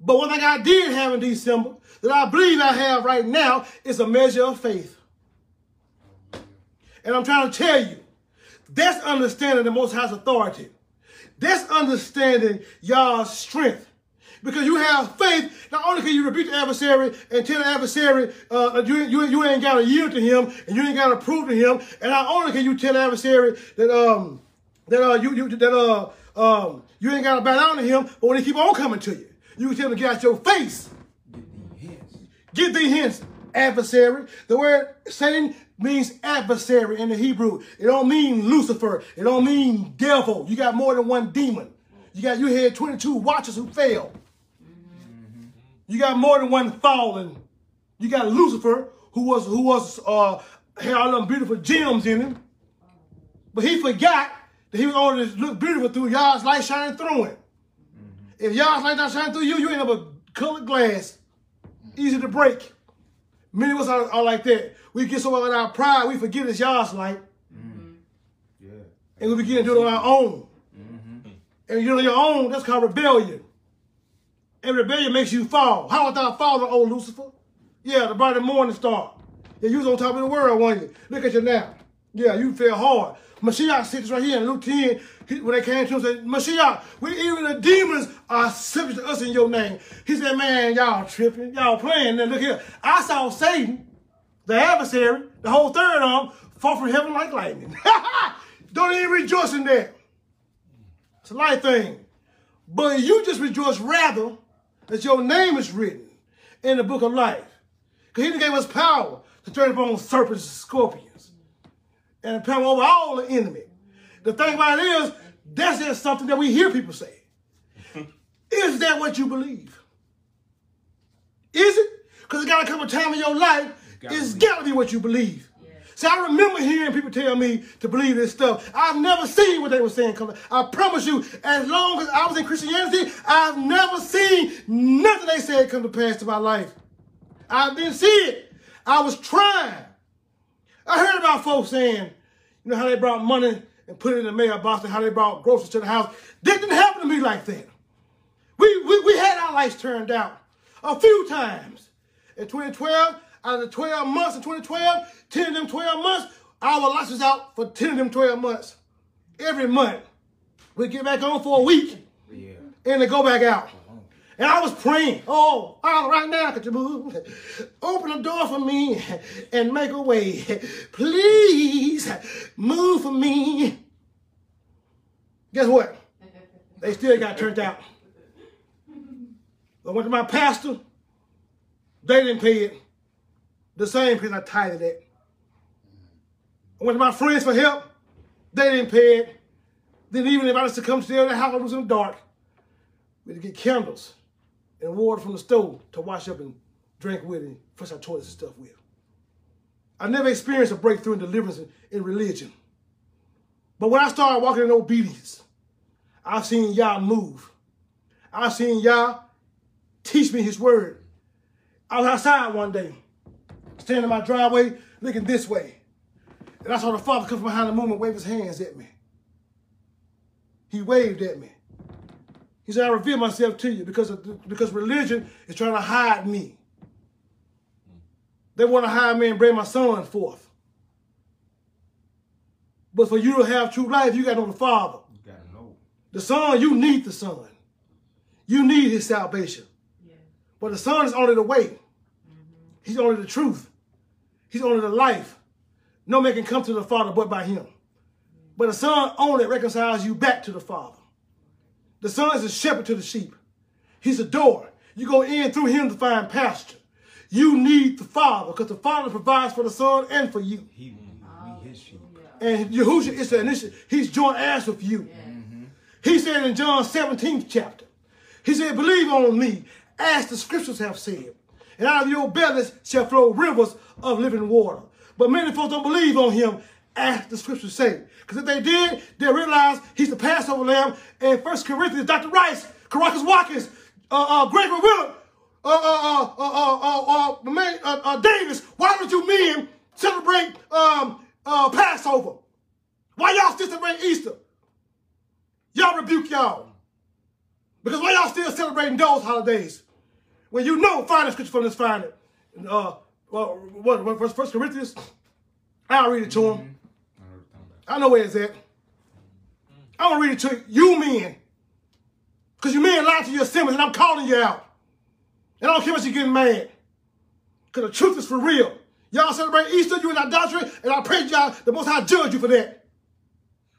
Speaker 1: But one thing I did have in December that I believe I have right now is a measure of faith. And I'm trying to tell you, That's understanding the Most High's authority. That's understanding Yah's strength. Because you have faith, not only can you rebuke the adversary and tell the adversary uh, you, you, you ain't got to yield to him and you ain't got to prove to him, and not only can you tell the adversary that um that uh you, you that uh um you ain't got to bow down to him, but when he keep on coming to you, you can tell him to get out your face.
Speaker 2: Get
Speaker 1: thee hence, adversary. The word Satan means adversary in the Hebrew. It don't mean Lucifer. It don't mean devil. You got more than one demon. You got you had 22 watchers who fell. You got more than one fallen. You got Lucifer, who was who was uh had all them beautiful gems in him. But he forgot that he was only to look beautiful through Yah's light shining through him. If Yah's light not shining through you, you end up a colored glass, easy to break. Many of us are, are like that. We get so in our pride, we forget it's Yah's light,
Speaker 2: Yeah.
Speaker 1: and we begin to do it on our own. And you do it on your own, that's called rebellion. And rebellion makes you fall. How about that falling, old Lucifer? Yeah, the bright morning star. Yeah, you was on top of the world, weren't you? Look at you now. Yeah, you fell hard. Mashiach sits right here in Luke 10, he- when they came to him and said, Mashiach, we even the demons are subject to us in your name. He said, man, y'all tripping. Y'all playing. Then look here. I saw Satan, the adversary, the whole third arm, fall from heaven like lightning. Don't even rejoice in that. It's a light thing. But you just rejoice rather that your name is written in the book of life. Because he gave us power to turn upon serpents and scorpions and power over all the enemy. The thing about it is, that's just something that we hear people say. is that what you believe? Is it? Because it got to come a time in your life, it's got to be what you believe. See, I remember hearing people tell me to believe this stuff. I've never seen what they were saying come. I promise you, as long as I was in Christianity, I've never seen nothing they said come to pass in my life. I didn't see it. I was trying. I heard about folks saying, you know, how they brought money and put it in the mailbox and how they brought groceries to the house. That didn't happen to me like that. We, we, we had our lights turned out a few times. In 2012, out of the 12 months in 2012, 10 of them 12 months, our lights was out for 10 of them 12 months. Every month. We get back on for a week
Speaker 2: Yeah.
Speaker 1: and they go back out. Uh-huh. And I was praying, oh, all right now, could you move? Open the door for me and make a way. Please move for me. Guess what? They still got turned out. I went to my pastor. They didn't pay it. The same place I tithed it. I went to my friends for help. They didn't pay it. Then even if I was to come to their house, it was in the dark. We had to get candles and water from the stove to wash up and drink with and flush our toilets and stuff with. I never experienced a breakthrough in deliverance in, in religion. But when I started walking in obedience, I've seen Yah move. I've seen Yah teach me his word. I was outside one day, standing in my driveway, looking this way. And I saw the father come from behind the moon and wave his hands at me. He waved at me. He said, I reveal myself to you because, of, because religion is trying to hide me. They want to hide me and bring my son forth. But for you to have true life, you got to know the Father.
Speaker 2: You gotta know.
Speaker 1: The Son, you need the Son. You need his salvation. But the Son is only the way. Mm-hmm. He's only the truth. He's only the life. No man can come to the Father but by him. But the Son only reconciles you back to the Father. The Son is a shepherd to the sheep. He's a door. You go in through him to find pasture. You need the Father because the Father provides for the Son and for you.
Speaker 2: He we his sheep.
Speaker 1: And Yahushua is the initiative. He's joined ass with you. He said in John 17th chapter, he said, believe on me, as the scriptures have said. And out of your bellies shall flow rivers of living water. But many folks don't believe on him as the scriptures say. Because if they did, they realize he's the Passover lamb. And First Corinthians, Dr. Rice, Caracas Watkins, uh, uh, Gregory Willard, Davis, why don't you men celebrate um, uh, Passover? Why y'all still celebrate Easter? Y'all rebuke y'all. Because why y'all still celebrating those holidays? When you know, find the scripture from this, find it. Uh, well, what, what, First Corinthians? I'll read it to him. Mm-hmm.
Speaker 2: I know what you're talking about.
Speaker 1: I know where it's at. I'm gonna read it to you men. Because you men lie to your assemblies, and I'm calling you out. And I don't care what you're getting mad. Because the truth is for real. Y'all celebrate Easter, you in idolatry, and I pray y'all the most high judge you for that.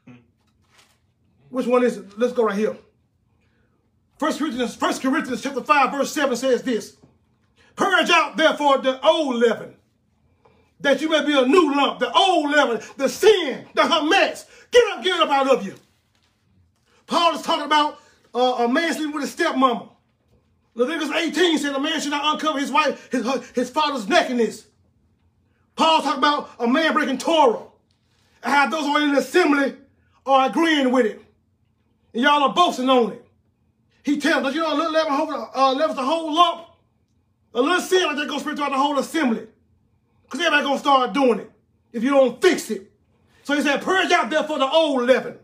Speaker 1: Hmm. Which one is it? Let's go right here. First Corinthians, First Corinthians chapter 5, verse 7 says this. Purge out, therefore, the old leaven, that you may be a new lump, the old leaven, the sin, the mess. Get up, get up out of you. Paul is talking about uh, a man sleeping with his stepmama. Leviticus 18 said a man should not uncover his wife, his, his father's nakedness. Paul talking about a man breaking Torah. And how those who are in the assembly are agreeing with it. And y'all are boasting on it. He tells us, you know, a little level uh, levels the whole lump. A little sin like that goes spread throughout the whole assembly. Because everybody going to start doing it if you don't fix it. So he said, purge out therefore the old leaven,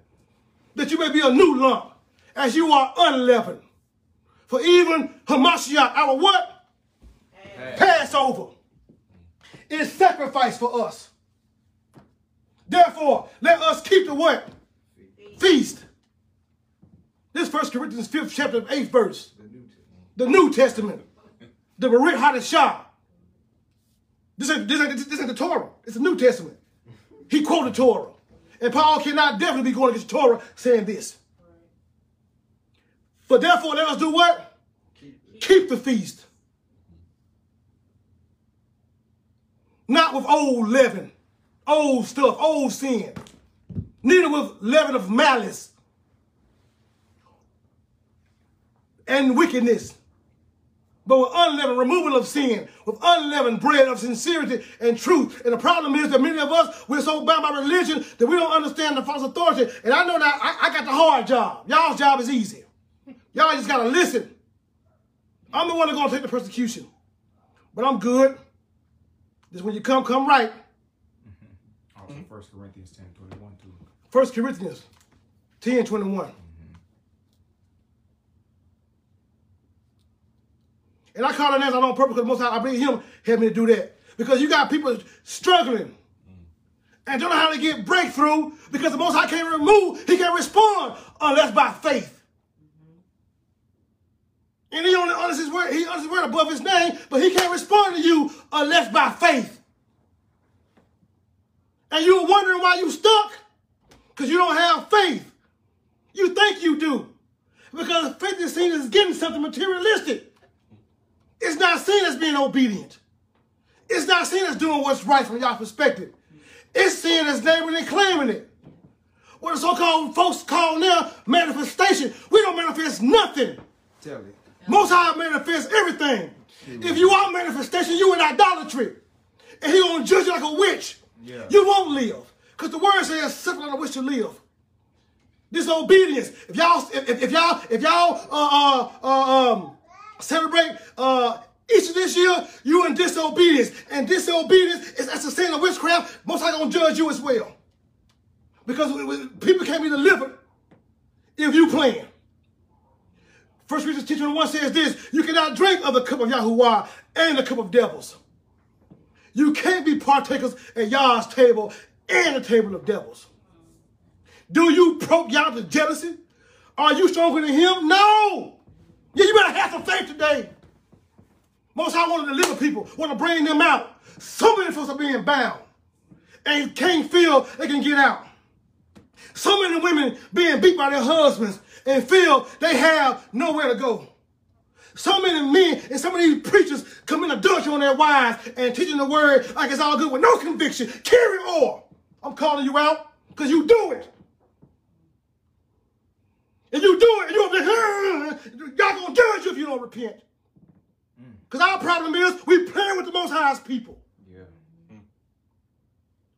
Speaker 1: that you may be a new lump, as you are unleavened. For even Hamashiach, our what? Hey. Passover, is sacrifice for us. Therefore, let us keep the what? Feast. Feast. This First Corinthians 5th chapter, 8th verse. The New Testament. The Barit Hadashah. This ain't, this, ain't, this ain't the Torah. It's the New Testament. He quoted Torah. And Paul cannot definitely be going against the Torah saying this. But therefore, let us do what? Keep the feast. Not with old leaven, old stuff, old sin. Neither with leaven of malice and wickedness but with unleavened removal of sin, with unleavened bread of sincerity and truth. And the problem is that many of us, we're so bound by religion that we don't understand the false authority. And I know that I, I got the hard job. Y'all's job is easy. Y'all just got to listen. I'm the one that's going to take the persecution. But I'm good. Just when you come, come right.
Speaker 2: Also, 1 Corinthians 10, 21 too.
Speaker 1: 1 Corinthians 10, 21. And I call it as I on purpose because most times I believe him help me to do that. Because you got people struggling and don't know how to get breakthrough because the Most High can't remove, he can't respond unless by faith. And he only honors his word, he utters his word above his name, but he can't respond to you unless by faith. And you're wondering why you stuck? Because you don't have faith. You think you do. Because faith is seen as getting something materialistic. It's not seen as being obedient. It's not seen as doing what's right from y'all perspective. It's seen as naming and claiming it. What the so-called folks call now manifestation. We don't manifest nothing.
Speaker 2: Tell me.
Speaker 1: Most High manifests everything. If you are manifestation, you in idolatry. And he gonna judge you like a witch. Yeah. You won't live. Because the word says, suffer on a witch to live. Disobedience. If y'all, if, if y'all, if y'all, uh, uh, uh, um, celebrate uh, Easter this year, you in disobedience. And disobedience is as a sin of witchcraft. Most High gonna judge you as well. Because people can't be delivered if you playing. First Corinthians 10 1 says this, you cannot drink of the cup of Yahuwah and the cup of devils. You can't be partakers at Yah's table and the table of devils. Do you probe Yah to jealousy? Are you stronger than him? No. Yeah, you better have some faith today. Most High want to deliver people, want to bring them out. So many folks are being bound and can't feel they can get out. So many women being beat by their husbands and feel they have nowhere to go. So many men and some of these preachers coming adultery on their wives and teaching the word like it's all good with no conviction. Carry on. I'm calling you out because you do it. And you do it, and you'll be, God gonna judge you if you don't repent. Because our problem is we playing with the most high's people. Yeah. Mm.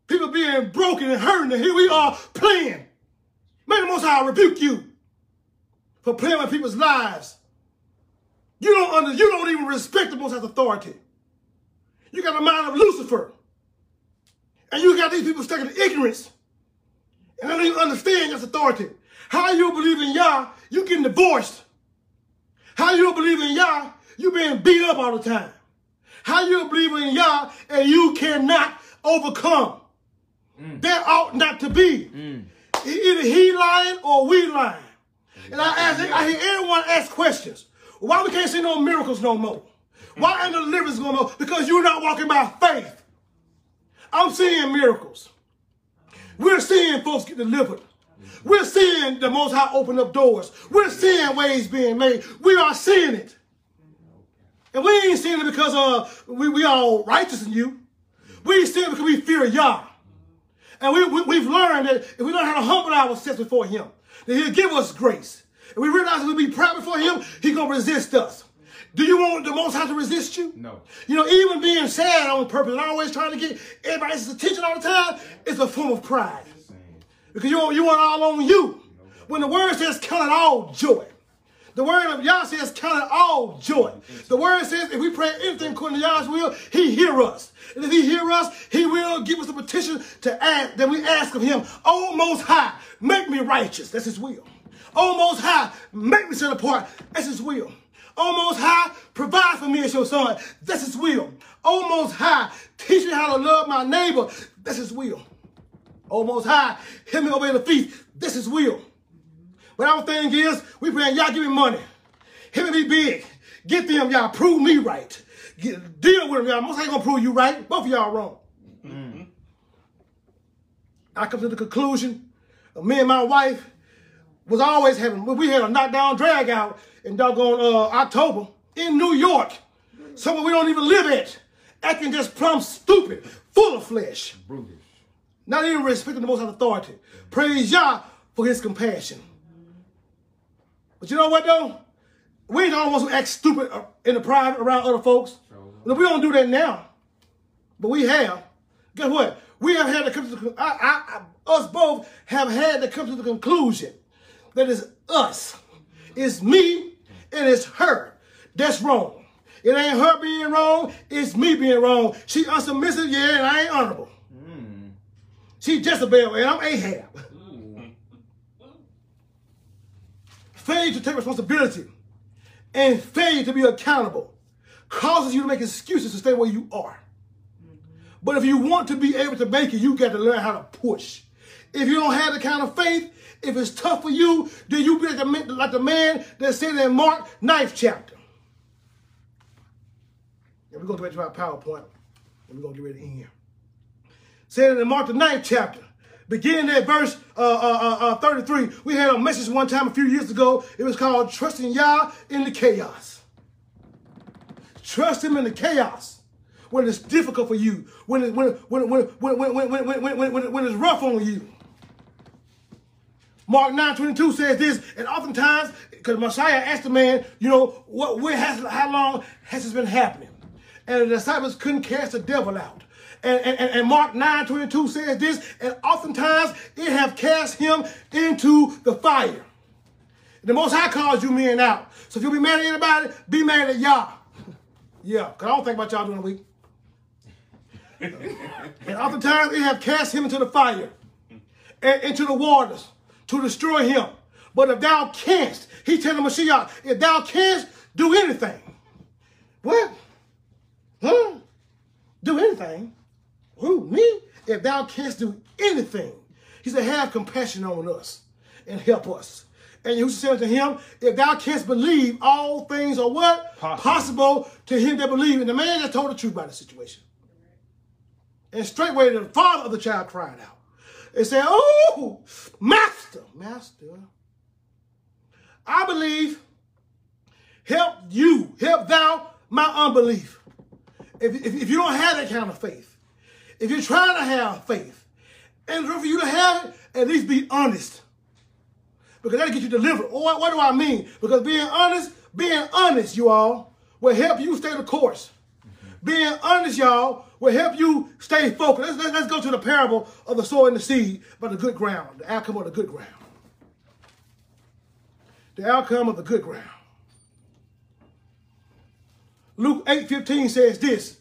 Speaker 1: People being broken and hurting, and here we are playing. May the most high rebuke you for playing with people's lives. You don't under, you don't even respect the most high's authority. You got the mind of Lucifer. And you got these people stuck in ignorance. And they don't even understand your authority. How you believe in Yah, you getting divorced. How you believe in Yah, you being beat up all the time. How you believe in Yah and you cannot overcome. Mm. That ought not to be. Mm. Either he lying or we lying. And I ask, I hear everyone ask questions. Why we can't see no miracles no more? Why ain't the deliverance going on? Because you're not walking by faith. I'm seeing miracles. We're seeing folks get delivered. We're seeing the Most High open up doors. We're seeing ways being made. We are seeing it. And we ain't seeing it because uh, we, we all righteous in you. We ain't seeing it because we fear Yah. And we, we, we've learned that if we learn how to humble ourselves before him, that he'll give us grace. And we realize if we be proud before him, he's going to resist us. Do you want the Most High to resist you?
Speaker 2: No.
Speaker 1: You know, even being sad on purpose and always trying to get everybody's attention all the time is a form of pride. Because you want, you want all on you. When the word says count it all joy. The word of Yah says count it all joy. The word says if we pray anything according to Yah's will, he hear us. And if he hear us, he will give us the petition to ask that we ask of him, Oh most high, make me righteous. That's his will. Oh most high, make me set apart. That's his will. Oh most high, provide for me as your son. That's his will. Oh most high, teach me how to love my neighbor. That's his will. Oh most high, Hit me obey the feast. That's his will. But our thing is, we praying, y'all give me money. Hit me big. Get them, y'all. Prove me right. Get, deal with them, y'all. Most ain't gonna prove you right. Both of y'all wrong. Mm-hmm. I come to the conclusion of me and my wife was always having, we had a knockdown drag out in doggone uh, October in New York. Somewhere we don't even live at. Acting just plumb stupid, full of flesh.
Speaker 2: Brutish.
Speaker 1: Not even respecting the most authority. Praise Yah for his compassion. But you know what though? We ain't the only ones who act stupid uh, in the private around other folks. We don't do that now. But we have. Guess what? We have had to come to the, I, I, I, us both have had to come to the conclusion that it's us, it's me, and it's her. That's wrong. It ain't her being wrong, it's me being wrong. She unsubmissive, yeah, and I ain't honorable. Mm. She Jezebel, and I'm Ahab. failure to take responsibility and failure to be accountable causes you to make excuses to stay where you are. But if you want to be able to make it, you got to learn how to push. If you don't have the kind of faith, if it's tough for you, then you be like the, like the man that said in Mark 9th chapter. And we're going to get back to our PowerPoint, and we're going to get ready end here. Said in Mark the 9th chapter, Beginning at verse uh, uh, uh, uh, 33, we had a message one time a few years ago. It was called Trusting Yah in the Chaos. Trust Him in the chaos when it's difficult for you, when, it, when, when, when, when, when, when, when, when, when, when, when it's rough on you. Mark 9 22 says this, and oftentimes, because Messiah asked the man, you know, what, where has, how long has this been happening? And the disciples couldn't cast the devil out. And, and, and Mark 9 22 says this, and oftentimes it have cast him into the fire. The Most High calls you men out. So if you'll be mad at anybody, be mad at Yah. yeah, because I don't think about y'all during the week. and oftentimes it have cast him into the fire, and into the waters to destroy him. But if thou canst, he telling Mashiach, if thou canst do anything, what? Huh? Do anything? Who, me? If thou canst do anything, he said, have compassion on us and help us. And Yahushua said to him, if thou canst believe, all things are what? Possible. Possible to him that believe. And the man just told the truth about the situation. And straightway the father of the child cried out and said, oh, master, master, I believe, help you, help thou my unbelief. If, if, if you don't have that kind of faith, if you're trying to have faith, and for you to have it, at least be honest. Because that'll get you delivered. What, what do I mean? Because being honest, being honest, you all, will help you stay the course. Mm-hmm. Being honest, y'all, will help you stay focused. Let's, let's, let's go to the parable of the soil and the seed, but the good ground, the outcome of the good ground. The outcome of the good ground. Luke 8 15 says this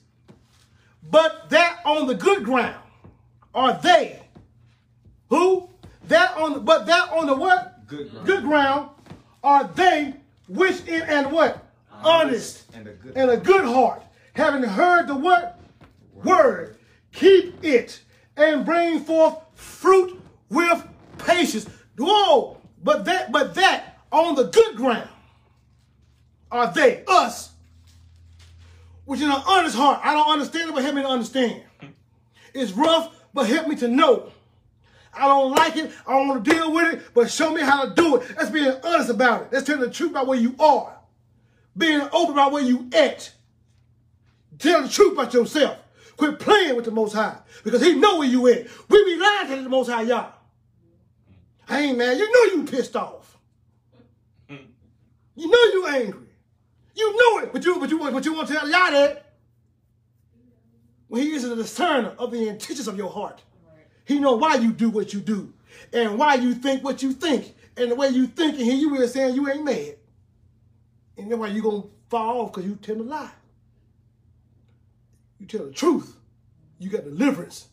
Speaker 1: but that on the good ground are they. Who? That on the, but that on the what?
Speaker 2: Good ground.
Speaker 1: Good ground are they which in and what? Honest,
Speaker 2: and, a good,
Speaker 1: and a good heart, having heard the what? Word. Word. Keep it and bring forth fruit with patience. Whoa, but that, but that on the good ground are they, us, which in an honest heart, I don't understand it, but help me to understand. It's rough, but help me to know. I don't like it. I don't want to deal with it, but show me how to do it. That's being honest about it. That's telling the truth about where you are. Being open about where you at. Tell the truth about yourself. Quit playing with the Most High because He know where you at. We be lying to the Most High, y'all. Ain't mad. You know you pissed off. You know you angry. You knew it, but you but you but you want to tell y'all that. When He is a discerner of the intentions of your heart. He know why you do what you do and why you think what you think. And the way you think, and here you is saying you ain't mad. And then why you to fall off because you tell a lie. You tell the truth. You got deliverance.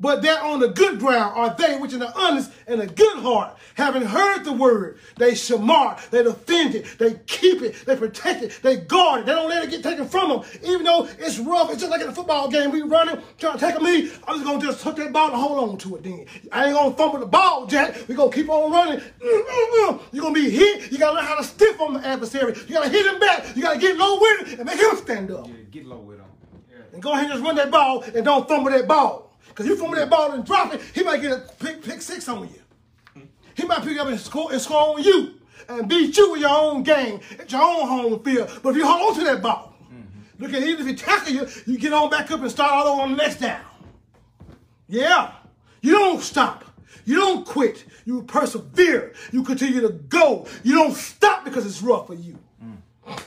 Speaker 1: But they're on the good ground are they which in the honest and a good heart, having heard the word, they shamar, they defend it, they keep it, they protect it, they guard it, they don't let it get taken from them. Even though it's rough, it's just like in a football game, we running, trying to take a me, I'm just gonna just hook that ball and hold on to it then. I ain't gonna fumble the ball, Jack. We gonna keep on running. You're gonna be hit, you gotta learn how to stiff on the adversary. You gotta hit him back, you gotta get low with it and make him stand up.
Speaker 2: Yeah, get low with him.
Speaker 1: Yeah. And go ahead and just run that ball and don't fumble that ball. Because you fumble that ball and drop it, he might get a pick, pick six on you. He might pick up and score, and score on you and beat you in your own game at your own home field. But if you hold to that ball, mm-hmm. look at even if he tackle you, you get on back up and start all over on the next down. Yeah. You don't stop. You don't quit. You persevere. You continue to go. You don't stop because it's rough for you. Mm.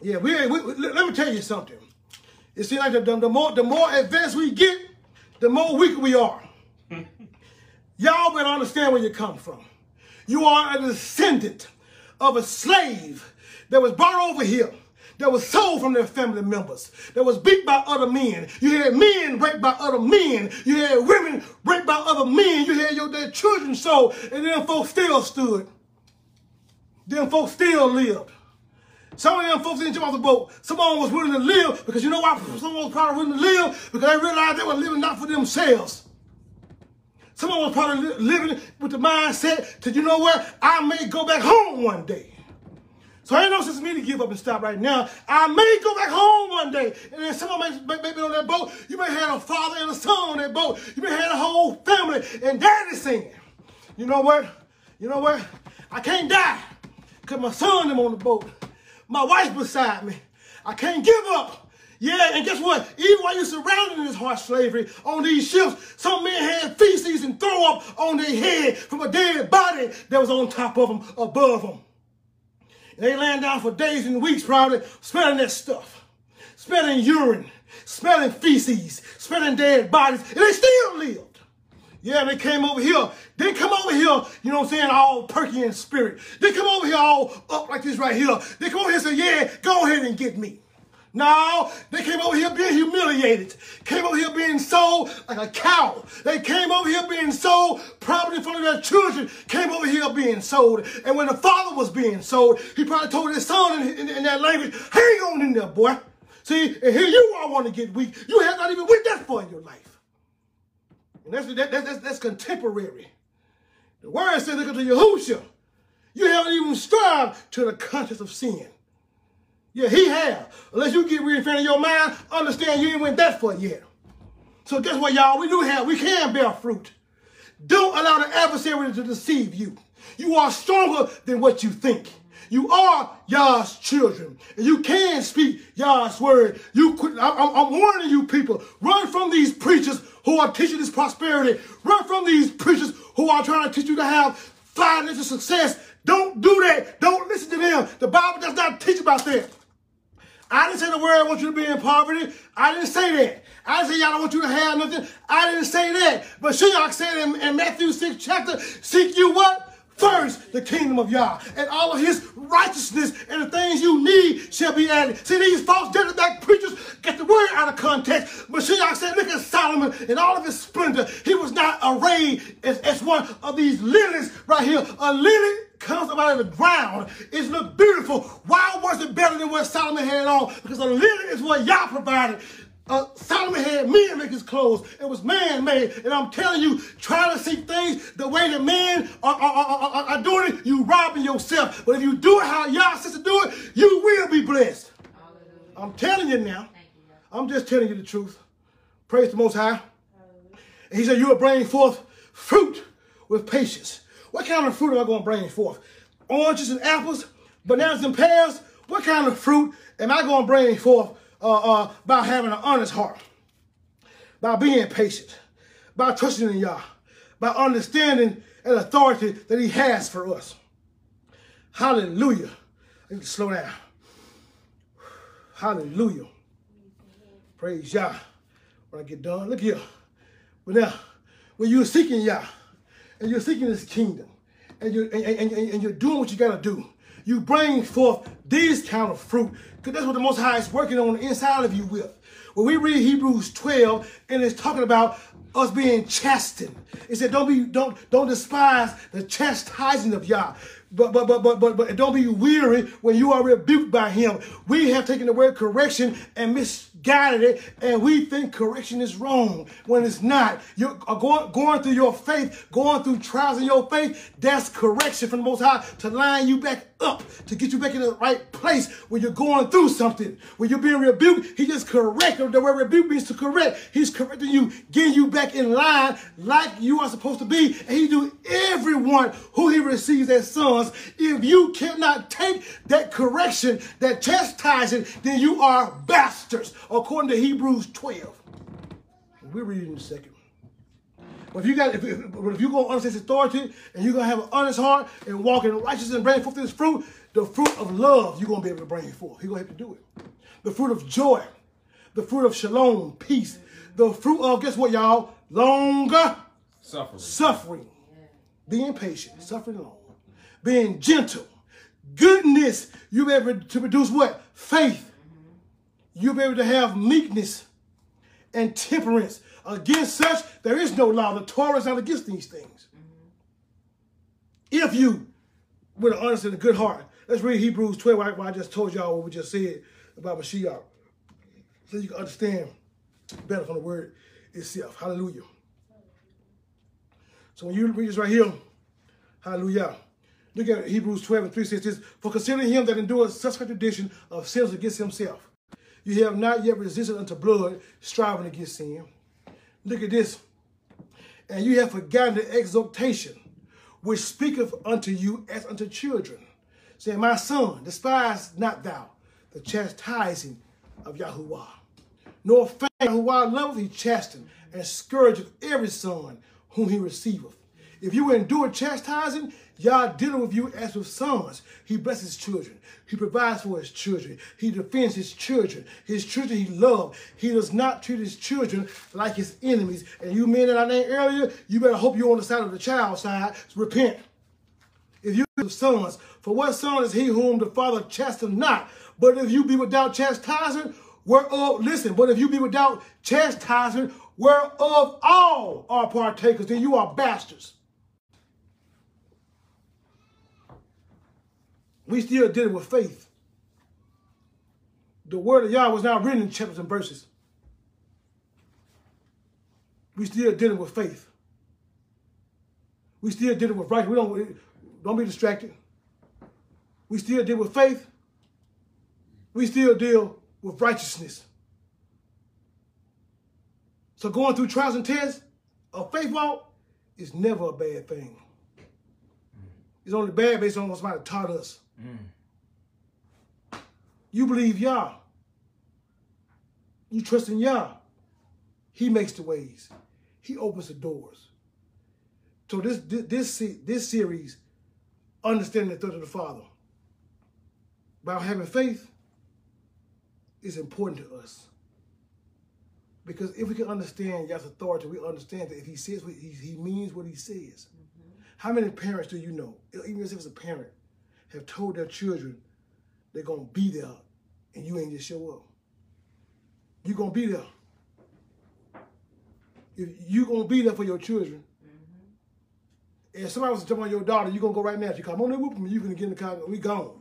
Speaker 1: Yeah, we, we, we, let me tell you something. It seems like the, the, more, the more advanced we get, the more weak we are. Y'all better understand where you come from. You are a descendant of a slave that was brought over here, that was sold from their family members, that was beat by other men. You had men raped by other men. You had women raped by other men. You had your their children sold, and then folks still stood. Then folks still lived. Some of them folks didn't jump off the boat. Some of them was willing to live because you know why mm. some of them was probably willing to live? Because they realized they were living not for themselves. Some of them was probably living with the mindset to, you know what, I may go back home one day. So ain't no sense for me to give up and stop right now. I may go back home one day. And then someone may, may be on that boat. You may have a father and a son on that boat. You may have a whole family and daddy saying, you know what? You know what? I can't die because my son is on the boat. My wife beside me. I can't give up. Yeah, and guess what? Even while you're surrounded in this harsh slavery on these ships, some men had feces and throw up on their head from a dead body that was on top of them, above them. And they laying down for days and weeks probably, smelling that stuff, smelling urine, smelling feces, smelling dead bodies, and they still lived. Yeah, they came over here. They come over here, you know what I'm saying, all perky in spirit. They come over here all up like this right here. They come over here and say, yeah, go ahead and get me. No, they came over here being humiliated. Came over here being sold like a cow. They came over here being sold probably in front of their children. Came over here being sold. And when the father was being sold, he probably told his son in, in, in that language, hang on in there, boy. See, and here you are want to get weak. You have not even went that far in your life. And that's, that, that, that's, that's contemporary. The word says, look at the Yahusha. You haven't even strived to the conscience of sin. Yeah, he have. Unless you get front of your mind, understand you ain't went that far yet. So guess what, y'all? We do have, we can bear fruit. Don't allow the adversary to deceive you. You are stronger than what you think. You are Yah's children. And you can speak Yah's word. You could, I, I'm warning you people, run from these preachers who are teaching this prosperity. Run from these preachers who are trying to teach you to have financial success. Don't do that. Don't listen to them. The Bible does not teach about that. I didn't say the word I want you to be in poverty. I didn't say that. I didn't say y'all don't want you to have nothing. I didn't say that. But Shiach said in, in Matthew 6 chapter, seek you what? First, the kingdom of Yah and all of his righteousness and the things you need shall be added. See, these false back preachers get the word out of context. But Shiach said, look at Solomon in all of his splendor. He was not arrayed as, as one of these lilies right here. A lily comes up out of the ground. It looked beautiful. Why was it better than what Solomon had on? Because a lily is what Yah provided. Uh, Solomon had men make his clothes. It was man made. And I'm telling you, trying to see things the way that men are, are, are, are, doing it, you robbing yourself. But if you do it how y'all sister do it, you will be blessed. Hallelujah. I'm telling you now. You, I'm just telling you the truth. Praise the Most High. And he said, you will bring forth fruit with patience. What kind of fruit am I going to bring forth? Oranges and apples, bananas and pears? What kind of fruit am I going to bring forth uh, uh, by having an honest heart, by being patient, by trusting in Yah, by understanding and authority that He has for us. Hallelujah. I need to slow down. Hallelujah. Praise Yah. When I get done, look here. But now, when you're seeking Yah, and you're seeking His kingdom, and you're, and, and, and, you're doing what you got to do, you bring forth these kind of fruit because that's what the Most High is working on the inside of you with. When we read Hebrews 12 and it's talking about us being chastened, it said don't be don't don't despise the chastising of Yah. But but but but but but don't be weary when you are rebuked by him. We have taken the word correction and misguided it, and we think correction is wrong when it's not. You're uh, going going through your faith, going through trials in your faith. That's correction from the Most High to line you back up, to get you back in the right place when you're going through something. When you're being rebuked, He just correct. The word rebuke means to correct. He's correcting you, getting you back in line like you are supposed to be, and He do everyone who He receives as sons if you cannot take that correction, that chastising, then you are bastards, according to Hebrews 12. We'll read in a second. But if you got, if, if, if you're going to understand authority and you're going to have an honest heart and walk in righteousness and bring forth this fruit, the fruit of love you're going to be able to bring forth. He's going to have to do it. The fruit of joy, the fruit of shalom, peace, the fruit of, guess what, y'all? Longer
Speaker 2: suffering.
Speaker 1: Suffering. Being patient, suffering long being gentle, goodness, be able to produce what? Faith. You'll be able to have meekness and temperance. Against such, there is no law. The Torah is not against these things. If you, with an honest and a good heart, let's read Hebrews 12, where I just told y'all what we just said about Mashiach. So you can understand better from the word itself. Hallelujah. So when you read this right here, hallelujah. Look at Hebrews 12 and 3 says this, For considering him that endures such contradiction of sins against himself, you have not yet resisted unto blood, striving against sin. Look at this. And you have forgotten the exhortation which speaketh unto you as unto children, saying, My son, despise not thou the chastising of Yahuwah. Nor faint Yahuwah loveth he chasten and scourgeth every son whom he receiveth. If you endure chastising, Yah dealing with you as with sons. He blesses children. He provides for his children. He defends his children. His children he loves. He does not treat his children like his enemies. And you men that I named earlier, you better hope you're on the side of the child side. Repent. If you have sons, for what son is he whom the father chastens not? But if you be without chastising, whereof, listen, but if you be without chastising, whereof all are partakers, then you are bastards. We still dealing with faith. The word of Yah was not written in chapters and verses. We still dealing with faith. We still dealing with right. We don't don't be distracted. We still deal with faith. We still deal with righteousness. So going through trials and tests, a faith walk is never a bad thing. It's only bad based on what somebody taught us. Mm. You believe Yah. You trust in Yah. He makes the ways. He opens the doors. So this this this series, understanding the third of the Father, about having faith, is important to us. Because if we can understand Yah's authority, we understand that if he says what he, he means what he says. Mm -hmm. How many parents do you know, even if it's a parent, have told their children they're going to be there and you ain't just show up. You're going to be there. If you're going to be there for your children, mm-hmm. and somebody was talking about your daughter, you're going to go right now. She come on there with me, you can get in the car, we gone.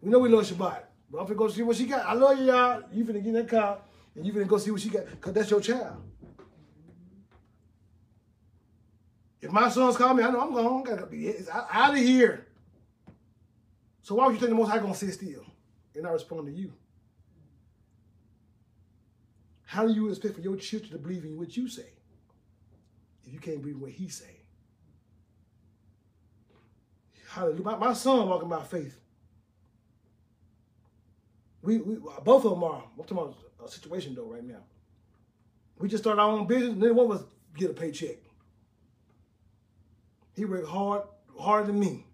Speaker 1: We know we love Shabbat. But I'm going to go see what she got. I love you, y'all. You finna get in that car. And you gonna go see what she got, because that's your child. If my sons call me, I know I'm going, i gotta be out of here. So why would you think the most high gonna sit still and not respond to you? How do you expect for your children to believe in what you say if you can't believe what he say? Hallelujah. My, son walking by faith. We, we both of them are. I'm talking about a situation though right now. We just started our own business, and then one of us get a paycheck. He worked hard, harder than me.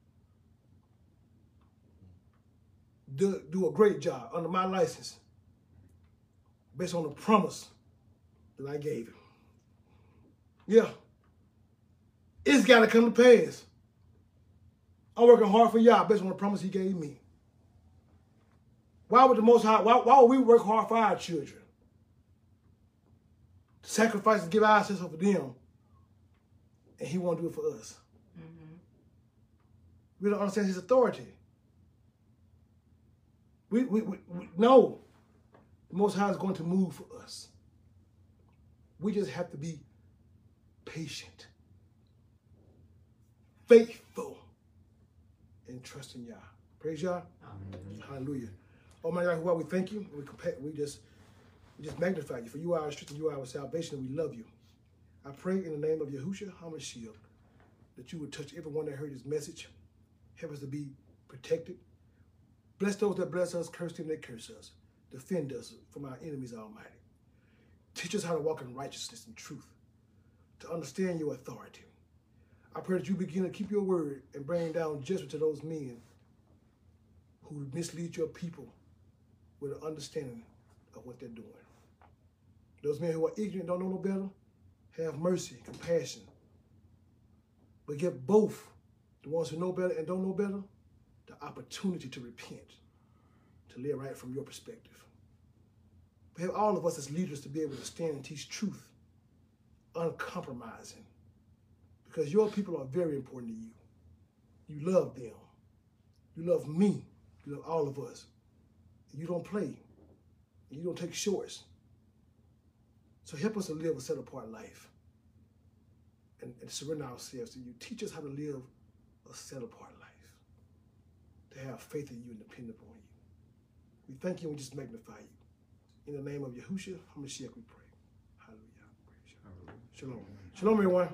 Speaker 1: Do, do a great job under my license based on the promise that I gave him. Yeah. It's got to come to pass. I'm working hard for y'all based on the promise he gave me. Why would the Most High, why, why would we work hard for our children? Sacrifice and give ourselves for them, and he won't do it for us. Mm-hmm. We don't understand his authority. We, we, we, we know the Most High is going to move for us. We just have to be patient, faithful, and trust in Yah. Praise Yah. Amen. Hallelujah. Oh my God, we thank you. We, we just we just magnify you. For you are our strength and you are our salvation, and we love you. I pray in the name of Yahushua HaMashiach that you would touch everyone that heard this message. Help us to be protected. Bless those that bless us, curse them that curse us. Defend us from our enemies, Almighty. Teach us how to walk in righteousness and truth, to understand your authority. I pray that you begin to keep your word and bring down judgment to those men who mislead your people with an understanding of what they're doing. Those men who are ignorant don't know no better, have mercy, compassion. But give both the ones who know better and don't know better the opportunity to repent, to live right from your perspective. We have all of us as leaders to be able to stand and teach truth, uncompromising. Because your people are very important to you. You love them. You love me. You love all of us. You don't play. You don't take shorts. So help us to live a set apart life and, and surrender ourselves to you. Teach us how to live a set apart to have faith in you and depend upon you. We thank you and we just magnify you. In the name of Yahushua HaMashiach we pray. Hallelujah. Shalom. Shalom, everyone.